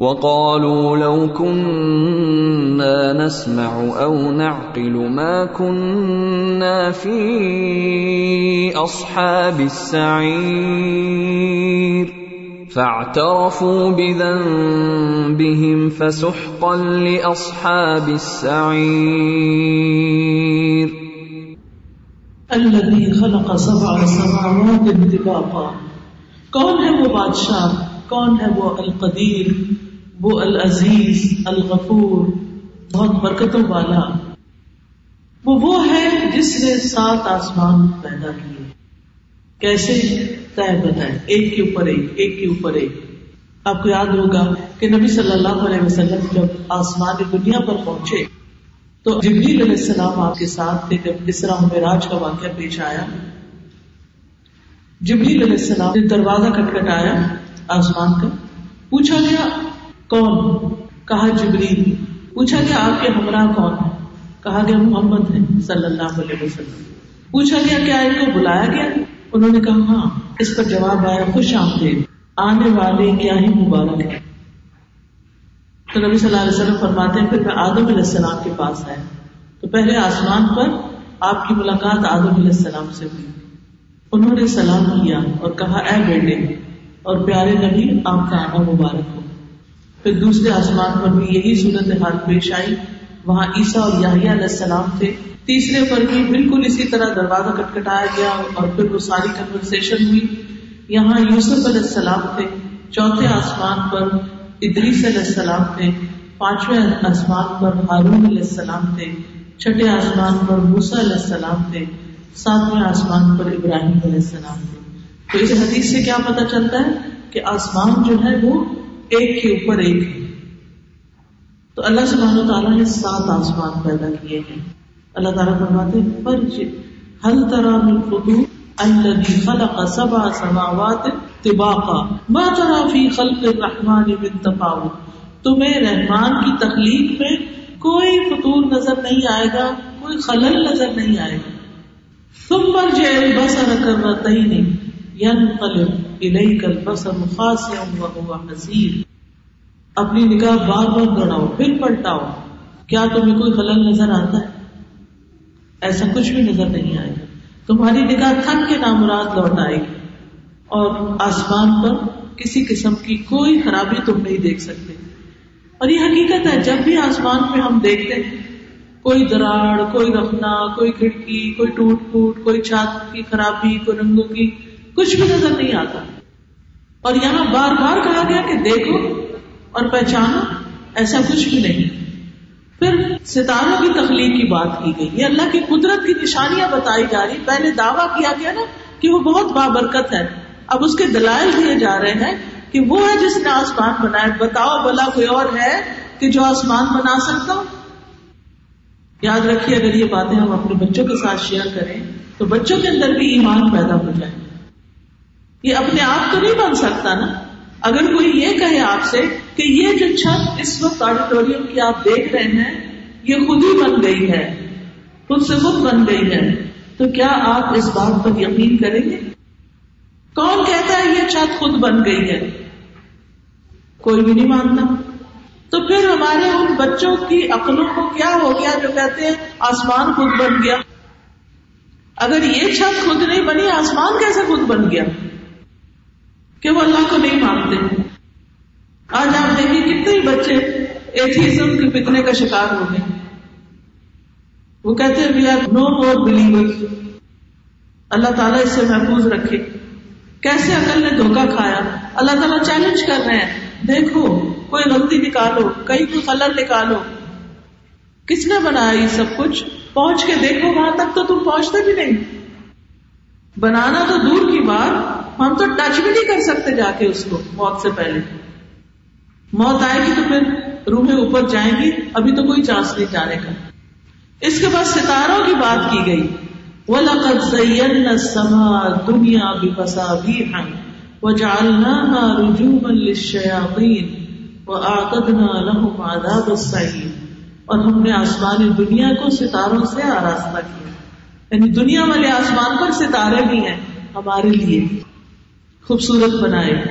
وقالوا لو كنا نسمع او نعقل ما كنا في اصحاب السعير. فاعترفوا بذنبهم فسحقا لاصحاب السعير. الذي خلق سبع سماوات طباقا کون ہے وہ بادشاہ؟ کون ہے وہ القدیر؟ وہ العزیز، الغفور، بہت برکتوں والا۔ وہ وہ ہے جس نے سات آسمان پیدا کیے۔ کیسے؟ طے بتائے ایک کے اوپر ایک ایک کے اوپر ایک۔ آپ کو یاد ہوگا کہ نبی صلی اللہ علیہ وسلم جب آسمان دنیا پر پہنچے، تو جبریل علیہ السلام آپ کے ساتھ تھے جب اسرا معراج کا واقعہ پیش آیا۔ جبریل علیہ السلام نے دروازہ کٹکھٹایا آسمان کا، پوچھا گیا کون؟ کہا جبریل، پوچھا گیا آپ کے ہمراہ کون ہے کہا گیا محمد ہے صلی اللہ علیہ وسلم۔ پوچھا گیا کیا ان کو بلایا گیا؟ انہوں نے کہا ہاں اس پر جواب آیا، خوش آمدید، آنے والے کیا ہی مبارک ہے تو نبی صلی اللہ علیہ وسلم فرماتے ہیں، پھر میں آدم علیہ السلام کے پاس آیا۔ تو پہلے آسمان پر آپ کی ملاقات آدم علیہ السلام سے ہوئی۔ انہوں نے سلام کیا اور کہا، اے بیٹے، اور پیارے نبی، آپ کا آنا مبارک ہو۔ پھر دوسرے آسمان پر بھی یہی صورت حال پیش آئی۔ وہاں عیسیٰ اور یاہیا علیہ السلام تھے۔ تیسرے پر بھی بالکل اسی طرح دروازہ کٹکھٹایا گیا اور پھر وہ ساری کنورسن ہوئی۔ یہاں یوسف علیہ السلام تھے، چوتھے آسمان پر ادریس علیہ السلام تھے، پانچویں آسمان پر ہارون علیہ السلام تھے، چھٹے آسمان پر موسا علیہ السلام تھے، ساتویں آسمان پر ابراہیم علیہ السلام تھے۔ تو اس حدیث سے کیا پتا چلتا ہے کہ آسمان جو ہے وہ ایک کے اوپر ایک ہے۔ تو اللہ سبحانہ تعالیٰ نے سات آسمان پیدا کیے ہیں۔ اللہ تعالیٰ فرماتے ہیں، فرج حل ترا من فطور الذي خلق سبع سماوات طباقا، ما ترى في خلق الرحمن من تفاوت۔ تمہیں رحمان کی تخلیق میں کوئی فطور نظر نہیں آئے گا، کوئی خلل نظر نہیں آئے گا۔ تم پر جے ثم ارجع البصر كرتين ينقلب اليك البصر خاسئا وهو حسير اپنی نگاہ بار بار دوڑاؤ، پھر پلٹاؤ۔ کیا تمہیں کوئی خلل نظر آتا ہے؟ ایسا کچھ بھی نظر نہیں آئے گا۔ تمہاری نگاہ تھک کے نامراد لوٹ آئے گی۔ اور آسمان پر کسی قسم کی کوئی خرابی تم نہیں دیکھ سکتے۔ اور یہ حقیقت ہے، جب بھی آسمان پہ ہم دیکھتے ہیں، کوئی دراڑ، کوئی رخنا کوئی کھڑکی، کوئی ٹوٹ پھوٹ، کوئی چھات کی خرابی، کوئی رنگوں کی، کچھ بھی نظر نہیں آتا۔ اور یہاں بار بار کہا گیا کہ دیکھو اور پہچانو، ایسا کچھ بھی نہیں۔ پھر ستاروں کی تخلیق کی بات کی گئی۔ یہ اللہ کی قدرت کی نشانیاں بتائی جا رہی۔ پہلے دعویٰ کیا گیا نا کہ وہ بہت بابرکت ہے۔ اب اس کے دلائل دیے جا رہے ہیں کہ وہ ہے جس نے آسمان بنایا۔ بتاؤ، بلا کوئی اور ہے کہ جو آسمان بنا سکتا ہوں یاد رکھیے، اگر یہ باتیں ہم اپنے بچوں کے ساتھ شیئر کریں، تو بچوں کے اندر بھی ایمان پیدا ہو جائے۔ یہ اپنے آپ تو نہیں بن سکتا نا۔ اگر کوئی یہ کہے آپ سے کہ یہ جو چھت اس وقت آڈیٹوریم کی آپ دیکھ رہے ہیں، یہ خود ہی بن گئی ہے۔ خود سے خود بن گئی ہے۔ تو کیا آپ اس بات پر یقین کریں گے؟ کون کہتا ہے یہ چھت خود بن گئی ہے؟ کوئی بھی نہیں مانتا۔ تو پھر ہمارے ان بچوں کی عقلوں کو کیا ہو گیا جو کہتے ہیں آسمان خود بن گیا؟ اگر یہ چھت خود نہیں بنی، آسمان کیسے خود بن گیا؟ کہ وہ اللہ کو نہیں مانتے۔ آج آپ دیکھیے کتنے ہی بچے ایتھیزم کے فتنے کا شکار ہو گئے۔ وہ کہتے ہیں we are know more believer اللہ تعالیٰ اس سے محفوظ رکھے۔ کیسے عقل نے دھوکا کھایا؟ اللہ تعالیٰ چیلنج کر رہے ہیں۔ دیکھو، کوئی غلطی نکالو، کہیں کوئی خلل نکالو۔ کس نے بنایا یہ سب کچھ؟ پہنچ کے دیکھو، وہاں تک تو تم پہنچتے بھی نہیں۔ بنانا تو دور کی بات۔ ہم تو ٹچ بھی نہیں کر سکتے جا کے اس کو موت سے پہلے۔ موت آئے گی تو پھر روحیں اوپر جائیں گی، ابھی تو کوئی چانس نہیں جانے کا۔ اس کے بعد ستاروں کی بات کی گئی۔ وہ لقت زین سما دنیا بھی پسا بھی ہم وہ جالنا رجوع اور ہم نے آسمانی دنیا کو ستاروں سے آراستہ کیا۔ یعنی دنیا والے آسمان پر ستارے بھی ہیں ہمارے لیے۔ خوبصورت بنائے۔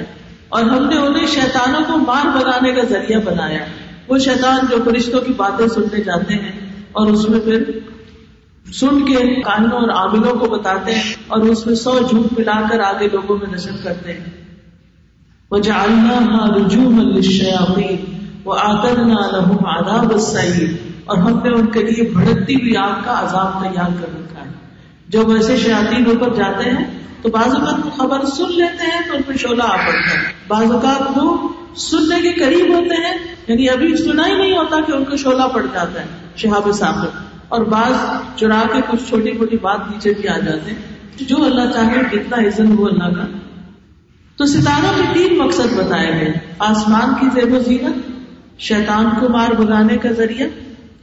اور ہم نے انہیں شیطانوں کو مار بگانے کا ذریعہ بنایا۔ وہ شیطان جو فرشتوں کی باتیں سننے جاتے ہیں اور اس میں پھر سن کے کانوں اور عاملوں کو بتاتے ہیں اور اس میں سو جھوٹ ملا کر آگے لوگوں میں نشر کرتے ہیں۔ وہ جالنا رجوع وہ آدر نہ لہم آداب اور ہم نے ان کے لیے بھڑکتی ہوئی آگ کا عذاب تیار کر رکھا ہے۔ جو ویسے شیاتی اوپر جاتے ہیں، تو بعض اوقات وہ خبر سن لیتے ہیں، تو ان پہ شولہ آ پڑتا ہے۔ بعض اوقات وہ سننے کے قریب ہوتے ہیں یعنی ابھی سنا ہی نہیں ہوتا کہ ان کو شولہ پڑ جاتا ہے، شہاب صاحب۔ اور بعض چرا کے کچھ چھوٹی موٹی بات نیچے بھی آ جاتے ہیں۔ جو اللہ چاہے، کتنا عزت ہو اللہ کا۔ تو ستاروں کے تین مقصد بتائے گئے۔ آسمان کی زیب و زینت، شیطان کو مار بگانے کا ذریعہ،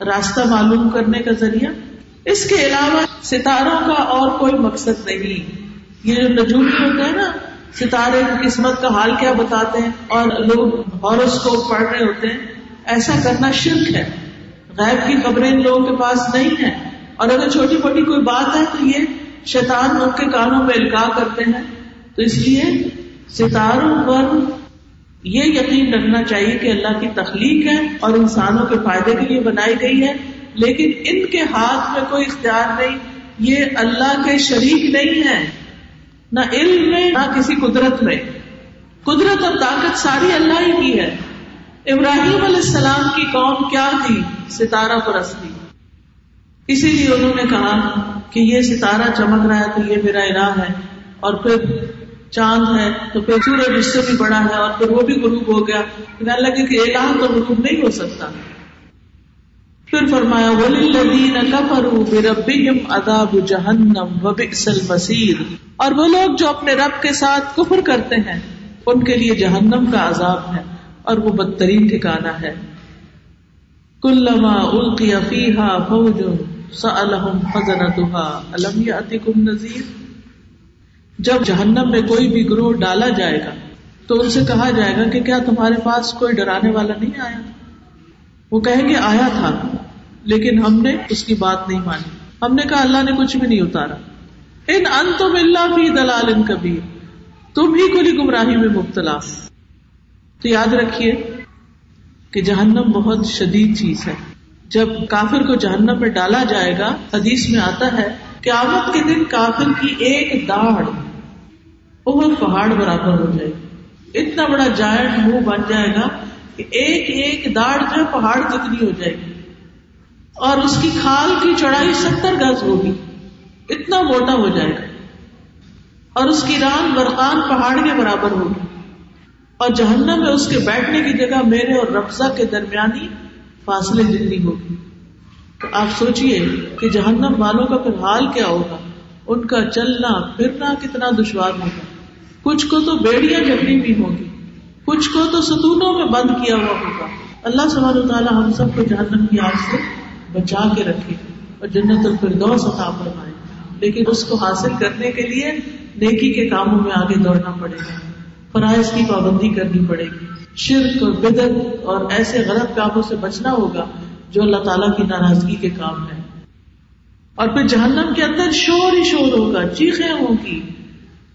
راستہ معلوم کرنے کا ذریعہ اس کے علاوہ ستاروں کا اور کوئی مقصد نہیں۔ یہ جو نجوم ہوتے ہیں نا، ستارے قسمت کا حال کیا بتاتے ہیں؟ اور لوگ ہارس کو پڑھ رہے ہوتے ہیں۔ ایسا کرنا شرک ہے۔ غیب کی خبریں ان لوگوں کے پاس نہیں ہے اور اگر چھوٹی موٹی کوئی بات ہے تو یہ شیطان ان کے کانوں میں الکا کرتے ہیں۔ تو اس لیے ستاروں پر یہ یقین رکھنا چاہیے کہ اللہ کی تخلیق ہے اور انسانوں کے فائدے کے لیے بنائی گئی ہے۔ لیکن ان کے ہاتھ میں کوئی اختیار نہیں، یہ اللہ کے شریک نہیں ہے نہ علم میں، نہ کسی قدرت میں۔ قدرت اور طاقت ساری اللہ ہی کی ہے۔ ابراہیم علیہ السلام کی قوم کیا تھی؟ ستارہ پرستی اسی لیے انہوں نے کہا کہ یہ ستارہ چمک رہا ہے تو یہ میرا الہ ہے۔ اور پھر چاند ہے تو پھر سورج اس سے بھی بڑا ہے اور پھر وہ بھی غروب ہو گیا۔ لگے کہ الہ تو غروب نہیں ہو سکتا۔ پھر فرمایا ولی لدین کفروا بربهم عذاب جہنم وبئس المصیر اور وہ لوگ جو اپنے رب کے ساتھ کفر کرتے ہیں، ان کے لیے جہنم کا عذاب ہے اور وہ بدترین ٹھکانا ہے۔ کلما القی فیها فوج سألهم خزنتها الم یاتکم نذیر جب جہنم میں کوئی بھی گروہ ڈالا جائے گا، تو ان سے کہا جائے گا کہ کیا تمہارے پاس کوئی ڈرانے والا نہیں آیا؟ وہ کہیں گے، آیا تھا۔ لیکن ہم نے اس کی بات نہیں مانی۔ ہم نے کہا اللہ نے کچھ بھی نہیں اتارا۔ ان ان تم اللہ بھی دلال ان کبھی تم ہی کلی گمراہی میں مبتلا۔ تو یاد رکھیے کہ جہنم بہت شدید چیز ہے۔ جب کافر کو جہنم میں ڈالا جائے گا، حدیث میں آتا ہے قیامت کے دن کافر کی ایک داڑ بہت پہاڑ برابر ہو جائے۔ گی اتنا بڑا جائنٹ منہ بن جائے گا کہ ایک ایک داڑ جو پہاڑ جتنی ہو جائے گی۔ اور اس کی کھال کی چڑھائی ستر گز ہوگی۔ اتنا موٹا ہو جائے گا۔ اور اس کی ران برقان پہاڑ کے برابر ہوگی۔ اور جہنم میں اس کے بیٹھنے کی جگہ میرے اور رفزا کے درمیانی فاصلے جتنی ہوگی۔ تو آپ سوچئے کہ جہنم والوں کا پھر حال کیا ہوگا۔ ان کا چلنا، پھرنا کتنا دشوار ہوگا۔ کچھ کو تو بیڑیاں جھگڑی بھی ہوگی۔ کچھ کو تو ستونوں میں بند کیا ہوا ہوگا۔ اللہ سبحانہ تعالیٰ ہم سب کو جہنم کی آگ سے بچا کے رکھے اور جنت الفردوس عطا فرمائے۔ لیکن اس کو حاصل کرنے کے لیے نیکی کے کاموں میں آگے دوڑنا پڑے گا۔ فرائض کی پابندی کرنی پڑے گی۔ شرک اور بدت اور ایسے غلط کاموں سے بچنا ہوگا جو اللہ تعالیٰ کی ناراضگی کے کام ہے اور پھر جہنم کے اندر شور ہی شور ہوگا، چیخیں ہوں گی۔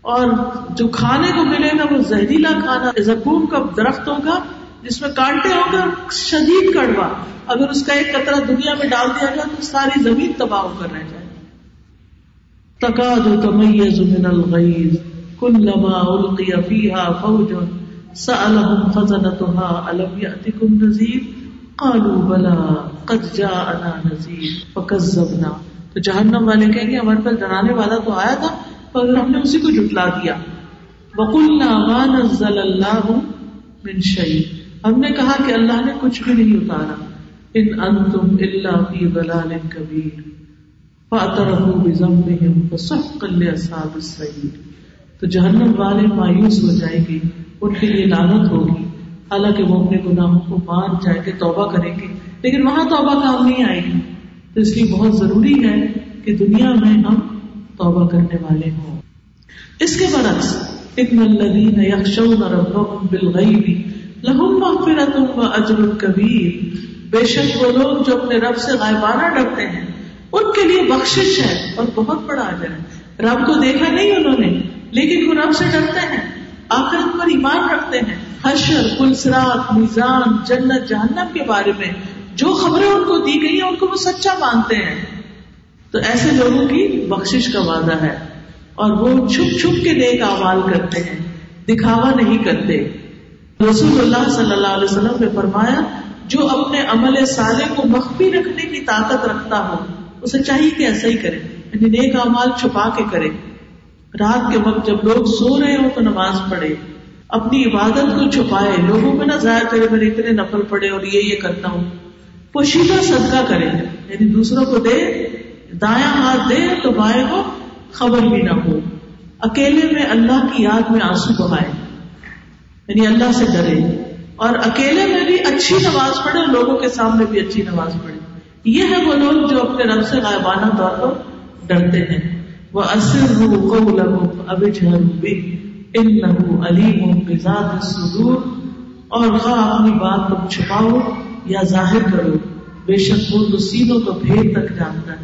اور جو کھانے کو ملے گا وہ زہریلا کھانا زکون کا درخت ہوگا جس میں کانٹے ہوں گے شدید کڑوا۔ اگر اس کا ایک قطرہ دنیا میں ڈال دیا جائے تو ساری زمین تباہ ہو کر رہ جائے۔ تقاد تمیز من الغیظ، کلما القی فیها فوج۔ سألهم خزنتها الم یأتکم نذیر؟ قالوا بلا، قد جاءنا نذیر۔ فکذبنا۔ تو جہنم والے کہیں گے، ہمارے پاس ڈرانے والا تو آیا تھا، مگر ہم نے اسی کو جھٹلا دیا۔ وقلنا ما نزل اللہ من شيء ہم نے کہا کہ اللہ نے کچھ بھی نہیں اتارا۔ ان انتم الا فی ضلال کبیر۔ فاترفوا بذنبهم فسحقا لاصحاب السعير تو جہنم والے مایوس ہو جائیں گے، ان کے لیے لعنت ہوگی۔ حالانکہ وہ اپنے گناہوں کو مان جائیں گے، توبہ کریں گے۔ لیکن وہاں توبہ کام نہیں آئے گی۔ تو اس لیے بہت ضروری ہے کہ دنیا میں ہم توبہ کرنے والے ہوں۔ اس کے برعکس، ان الذين يخشون ربهم بالغیب۔ بالغيب لهم مغفرة واجر كبير بے شک وہ لوگ جو اپنے رب سے غائبانہ ڈرتے ہیں، ان کے لیے بخشش ہے اور بہت بڑا اجر ہے۔ رب کو دیکھا نہیں انہوں نے، لیکن وہ رب سے ڈرتے ہیں۔ آخرت پر ایمان رکھتے ہیں۔ حشر پلسرات میزان، جنت، جہنم کے بارے میں جو خبریں ان کو دی گئی ہیں، ان کو وہ سچا مانتے ہیں۔ تو ایسے لوگوں کی بخشش کا وعدہ ہے اور وہ چھپ چھپ کے نیک اعمال کرتے ہیں۔ دکھاوا نہیں کرتے۔ رسول اللہ صلی اللہ علیہ وسلم نے فرمایا، جو اپنے عمل سالے کو مخفی رکھنے کی طاقت رکھتا ہو، اسے چاہیے کہ ایسا ہی کرے یعنی نیک امال چھپا کے کرے۔ رات کے وقت جب لوگ سو رہے ہو تو نماز پڑھے۔ اپنی عبادت کو چھپائے، لوگوں کو نہ ضائع کرے، میں اتنے نفل پڑے اور یہ یہ کرتا ہوں۔ پوشیدہ صدقہ کرے یعنی دوسروں کو دے، دایاں ہاتھ دے تو بائیں کو خبر بھی نہ ہو۔ اکیلے میں اللہ کی یاد میں آنسو بہائے۔ یعنی اللہ سے ڈرے۔ اور اکیلے میں بھی اچھی نماز پڑھے لوگوں کے سامنے بھی اچھی نماز پڑھے۔ یہ ہے وہ لوگ جو اپنے رب سے غائبانہ طور پر ڈرتے ہیں۔ وہ اصل ہو اب علیم بزاد صدور اور خواہ اپنی بات کو چھپاؤ یا ظاہر کرو، بے شک وہ تو سینوں تو بھید تک جانتا ہے۔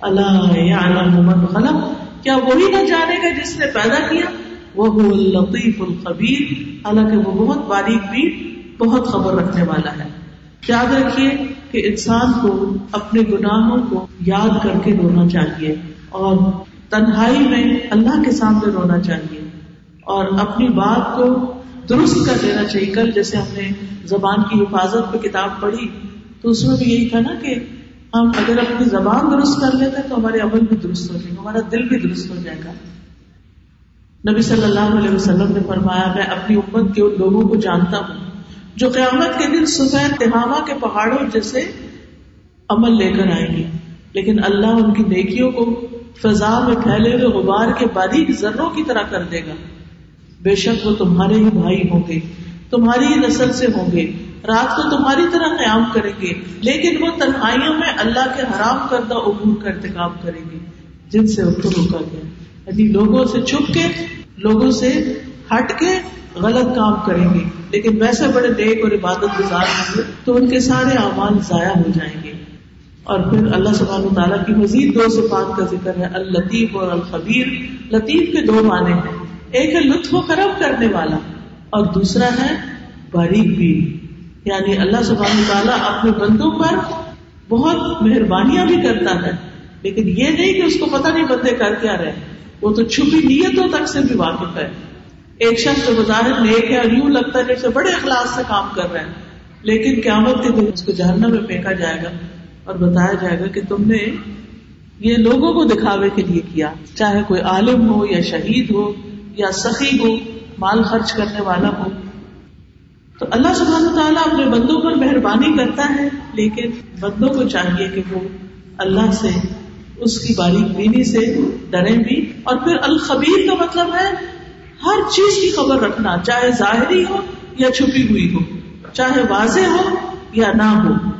اللہ یعلم من خلق۔ کیا وہی نہ جانے گا جس نے پیدا کیا؟ وہ لطیف الخبیر، حالانکہ وہ بہت باریک بھی بہت خبر رکھنے والا ہے۔ یاد رکھیے کہ انسان کو اپنے گناہوں کو یاد کر کے رونا چاہیے اور تنہائی میں اللہ کے سامنے رونا چاہیے اور اپنی بات کو درست کر دینا چاہیے۔ کل جیسے ہم نے زبان کی حفاظت پہ کتاب پڑھی، تو اس میں بھی یہی تھا نا کہ ہم اگر اپنی زبان درست کر لیتے تو ہمارے عمل بھی درست ہو جائے گا ہمارا دل بھی درست ہو جائے گا۔ نبی صلی اللہ علیہ وسلم نے فرمایا، میں اپنی امت کے ان لوگوں کو جانتا ہوں جو قیامت کے دن صبح تہامہ کے پہاڑوں جیسے عمل لے کر آئیں گے۔ لیکن اللہ ان کی نیکیوں کو فضا میں پھیلے ہوئے غبار کے باریک ذروں کی طرح کر دے گا۔ بے شک وہ تمہارے ہی بھائی ہوں گے، تمہاری ہی نسل سے ہوں گے۔ رات کو تمہاری طرح قیام کریں گے، لیکن وہ تنہائیوں میں اللہ کے حرام کردہ امور کا انتخاب کریں گے، جن سے ان کو روکا گیا۔ یعنی لوگوں سے چھپ کے، لوگوں سے ہٹ کے غلط کام کریں گے۔ لیکن ویسے بڑے نیک اور عبادت گزار ہوں گے تو ان کے سارے اعمال ضائع ہو جائیں گے۔ اور پھر اللہ سبحانہ تعالیٰ کی مزید دو صفات کا ذکر ہے۔ الطیف اور الخبیر۔ لطیف کے دو معنی ہیں۔ ایک ہے لطف و کرم کرنے والا اور دوسرا ہے باریک بھی یعنی اللہ سبحانہ تعالیٰ اپنے بندوں پر بہت مہربانیاں بھی کرتا ہے، لیکن یہ نہیں کہ اس کو پتہ نہیں بندے کر کیا رہے۔ وہ تو چھپی نیتوں تک سے بھی واقف ہے۔ ایک شخص جو مظاہر نیک ہے اور یوں لگتا ہے جیسے بڑے اخلاص سے کام کر رہے ہیں۔ لیکن قیامت کے دن اس کو جہنم میں پھینکا جائے گا اور بتایا جائے گا کہ تم نے یہ لوگوں کو دکھاوے کے لیے کیا۔ چاہے کوئی عالم ہو یا شہید ہو یا سخی ہو، مال خرچ کرنے والا ہو۔ تو اللہ سبحانہ تعالیٰ اپنے بندوں پر مہربانی کرتا ہے، لیکن بندوں کو چاہیے کہ وہ اللہ سے اس کی باریک بینی سے ڈرے بھی اور پھر الخبیر کا مطلب ہے ہر چیز کی خبر رکھنا، چاہے ظاہری ہو یا چھپی ہوئی ہو، چاہے واضح ہو یا نہ ہو۔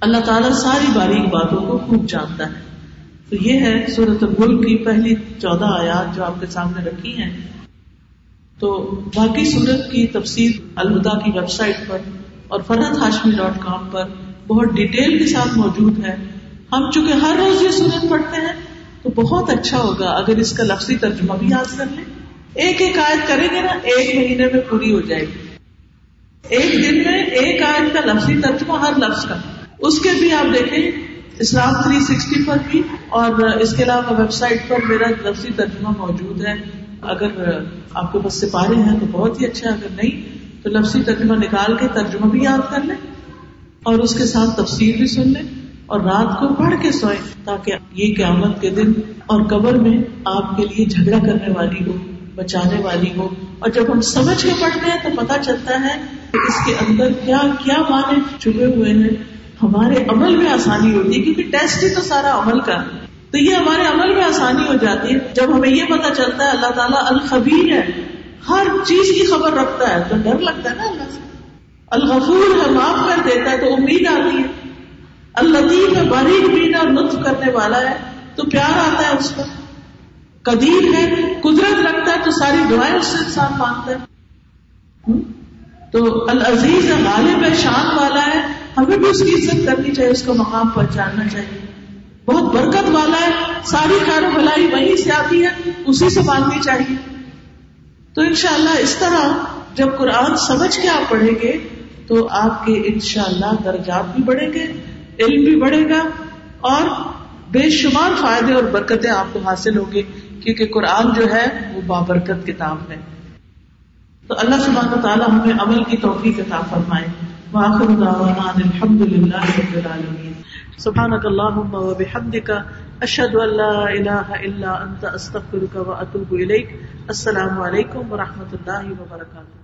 اللہ تعالیٰ ساری باریک باتوں کو خوب جانتا ہے۔ تو یہ ہے سورت الملک کی پہلی چودہ آیات جو آپ کے سامنے رکھی ہیں۔ تو باقی سورت کی تفصیل الوداع کی ویب سائٹ پر اور فرحت ہاشمی ڈاٹ کام پر بہت ڈیٹیل کے ساتھ موجود ہے۔ ہم چونکہ ہر روز یہ سورت پڑھتے ہیں، تو بہت اچھا ہوگا اگر اس کا لفظی ترجمہ بھی یاد کر لیں۔ ایک ایک آیت کریں گے نا، ایک مہینے میں پوری ہو جائے گی۔ ایک دن میں ایک آیت کا لفظی ترجمہ ہر لفظ کا۔ اس کے بھی آپ دیکھیں، اسلام تھری سکسٹی پر بھی، اور اس کے علاوہ ویب سائٹ پر میرا لفظی ترجمہ موجود ہے۔ اگر آپ کے پاس سپارے ہیں تو بہت ہی اچھا اگر نہیں تو لفظی ترجمہ نکال کے ترجمہ بھی یاد کر لیں اور اس کے ساتھ تفصیل بھی سن لیں۔ اور رات کو پڑھ کے سوئیں تاکہ یہ قیامت کے دن اور قبر میں آپ کے لیے جھگڑا کرنے والی ہو، بچانے والی ہو۔ اور جب ہم سمجھ کے پڑھتے ہیں تو پتا چلتا ہے کہ اس کے اندر کیا کیا معنی چھپے ہوئے ہیں۔ ہمارے عمل میں آسانی ہوتی ہے، کیونکہ ٹیسٹ ہی تو سارا عمل کا تو یہ ہمارے عمل میں آسانی ہو جاتی ہے۔ جب ہمیں یہ پتا چلتا ہے، اللہ تعالیٰ الخبیر ہے، ہر چیز کی خبر رکھتا ہے، تو ڈر لگتا ہے نا اللہ سے۔ الغفور ہے، معاف کر دیتا ہے، تو امید آتی ہے۔ الطیف ہے باریک بین اور لطف کرنے والا ہے، تو پیار آتا ہے اس پر۔ قدیر ہے، قدرت رکھتا ہے، تو ساری دعائیں اس سے انسان مانگتا ہے۔ تو العزیز ہے غالب ہے، شان والا ہے۔ ہمیں بھی اس کی عزت کرنی چاہیے، اس کو مقام پہنچانا چاہیے۔ بہت برکت والا ہے، ساری خیر و بلائی وہیں سے آتی ہے، اسی سے مانگنی چاہیے۔ تو انشاءاللہ اس طرح جب قرآن سمجھ کے آپ پڑھیں گے، تو آپ کے انشاءاللہ درجات بھی بڑھیں گے۔ علم بھی بڑھے گا اور بے شمار فائدے اور برکتیں آپ کو حاصل ہوں گی، کیونکہ قرآن جو ہے وہ بابرکت کتاب ہے۔ تو اللہ سبحانہ تعالیٰ ہمیں عمل کی توفیق عطا فرمائے۔ وآخر دعوانا الحمد للہ رب العالمین۔ سبحانك اللهم وبحمدك اشهد ان لا اله الا انت استغفرك واتوب اليك السلام علیکم ورحمۃ اللہ وبرکاتہ۔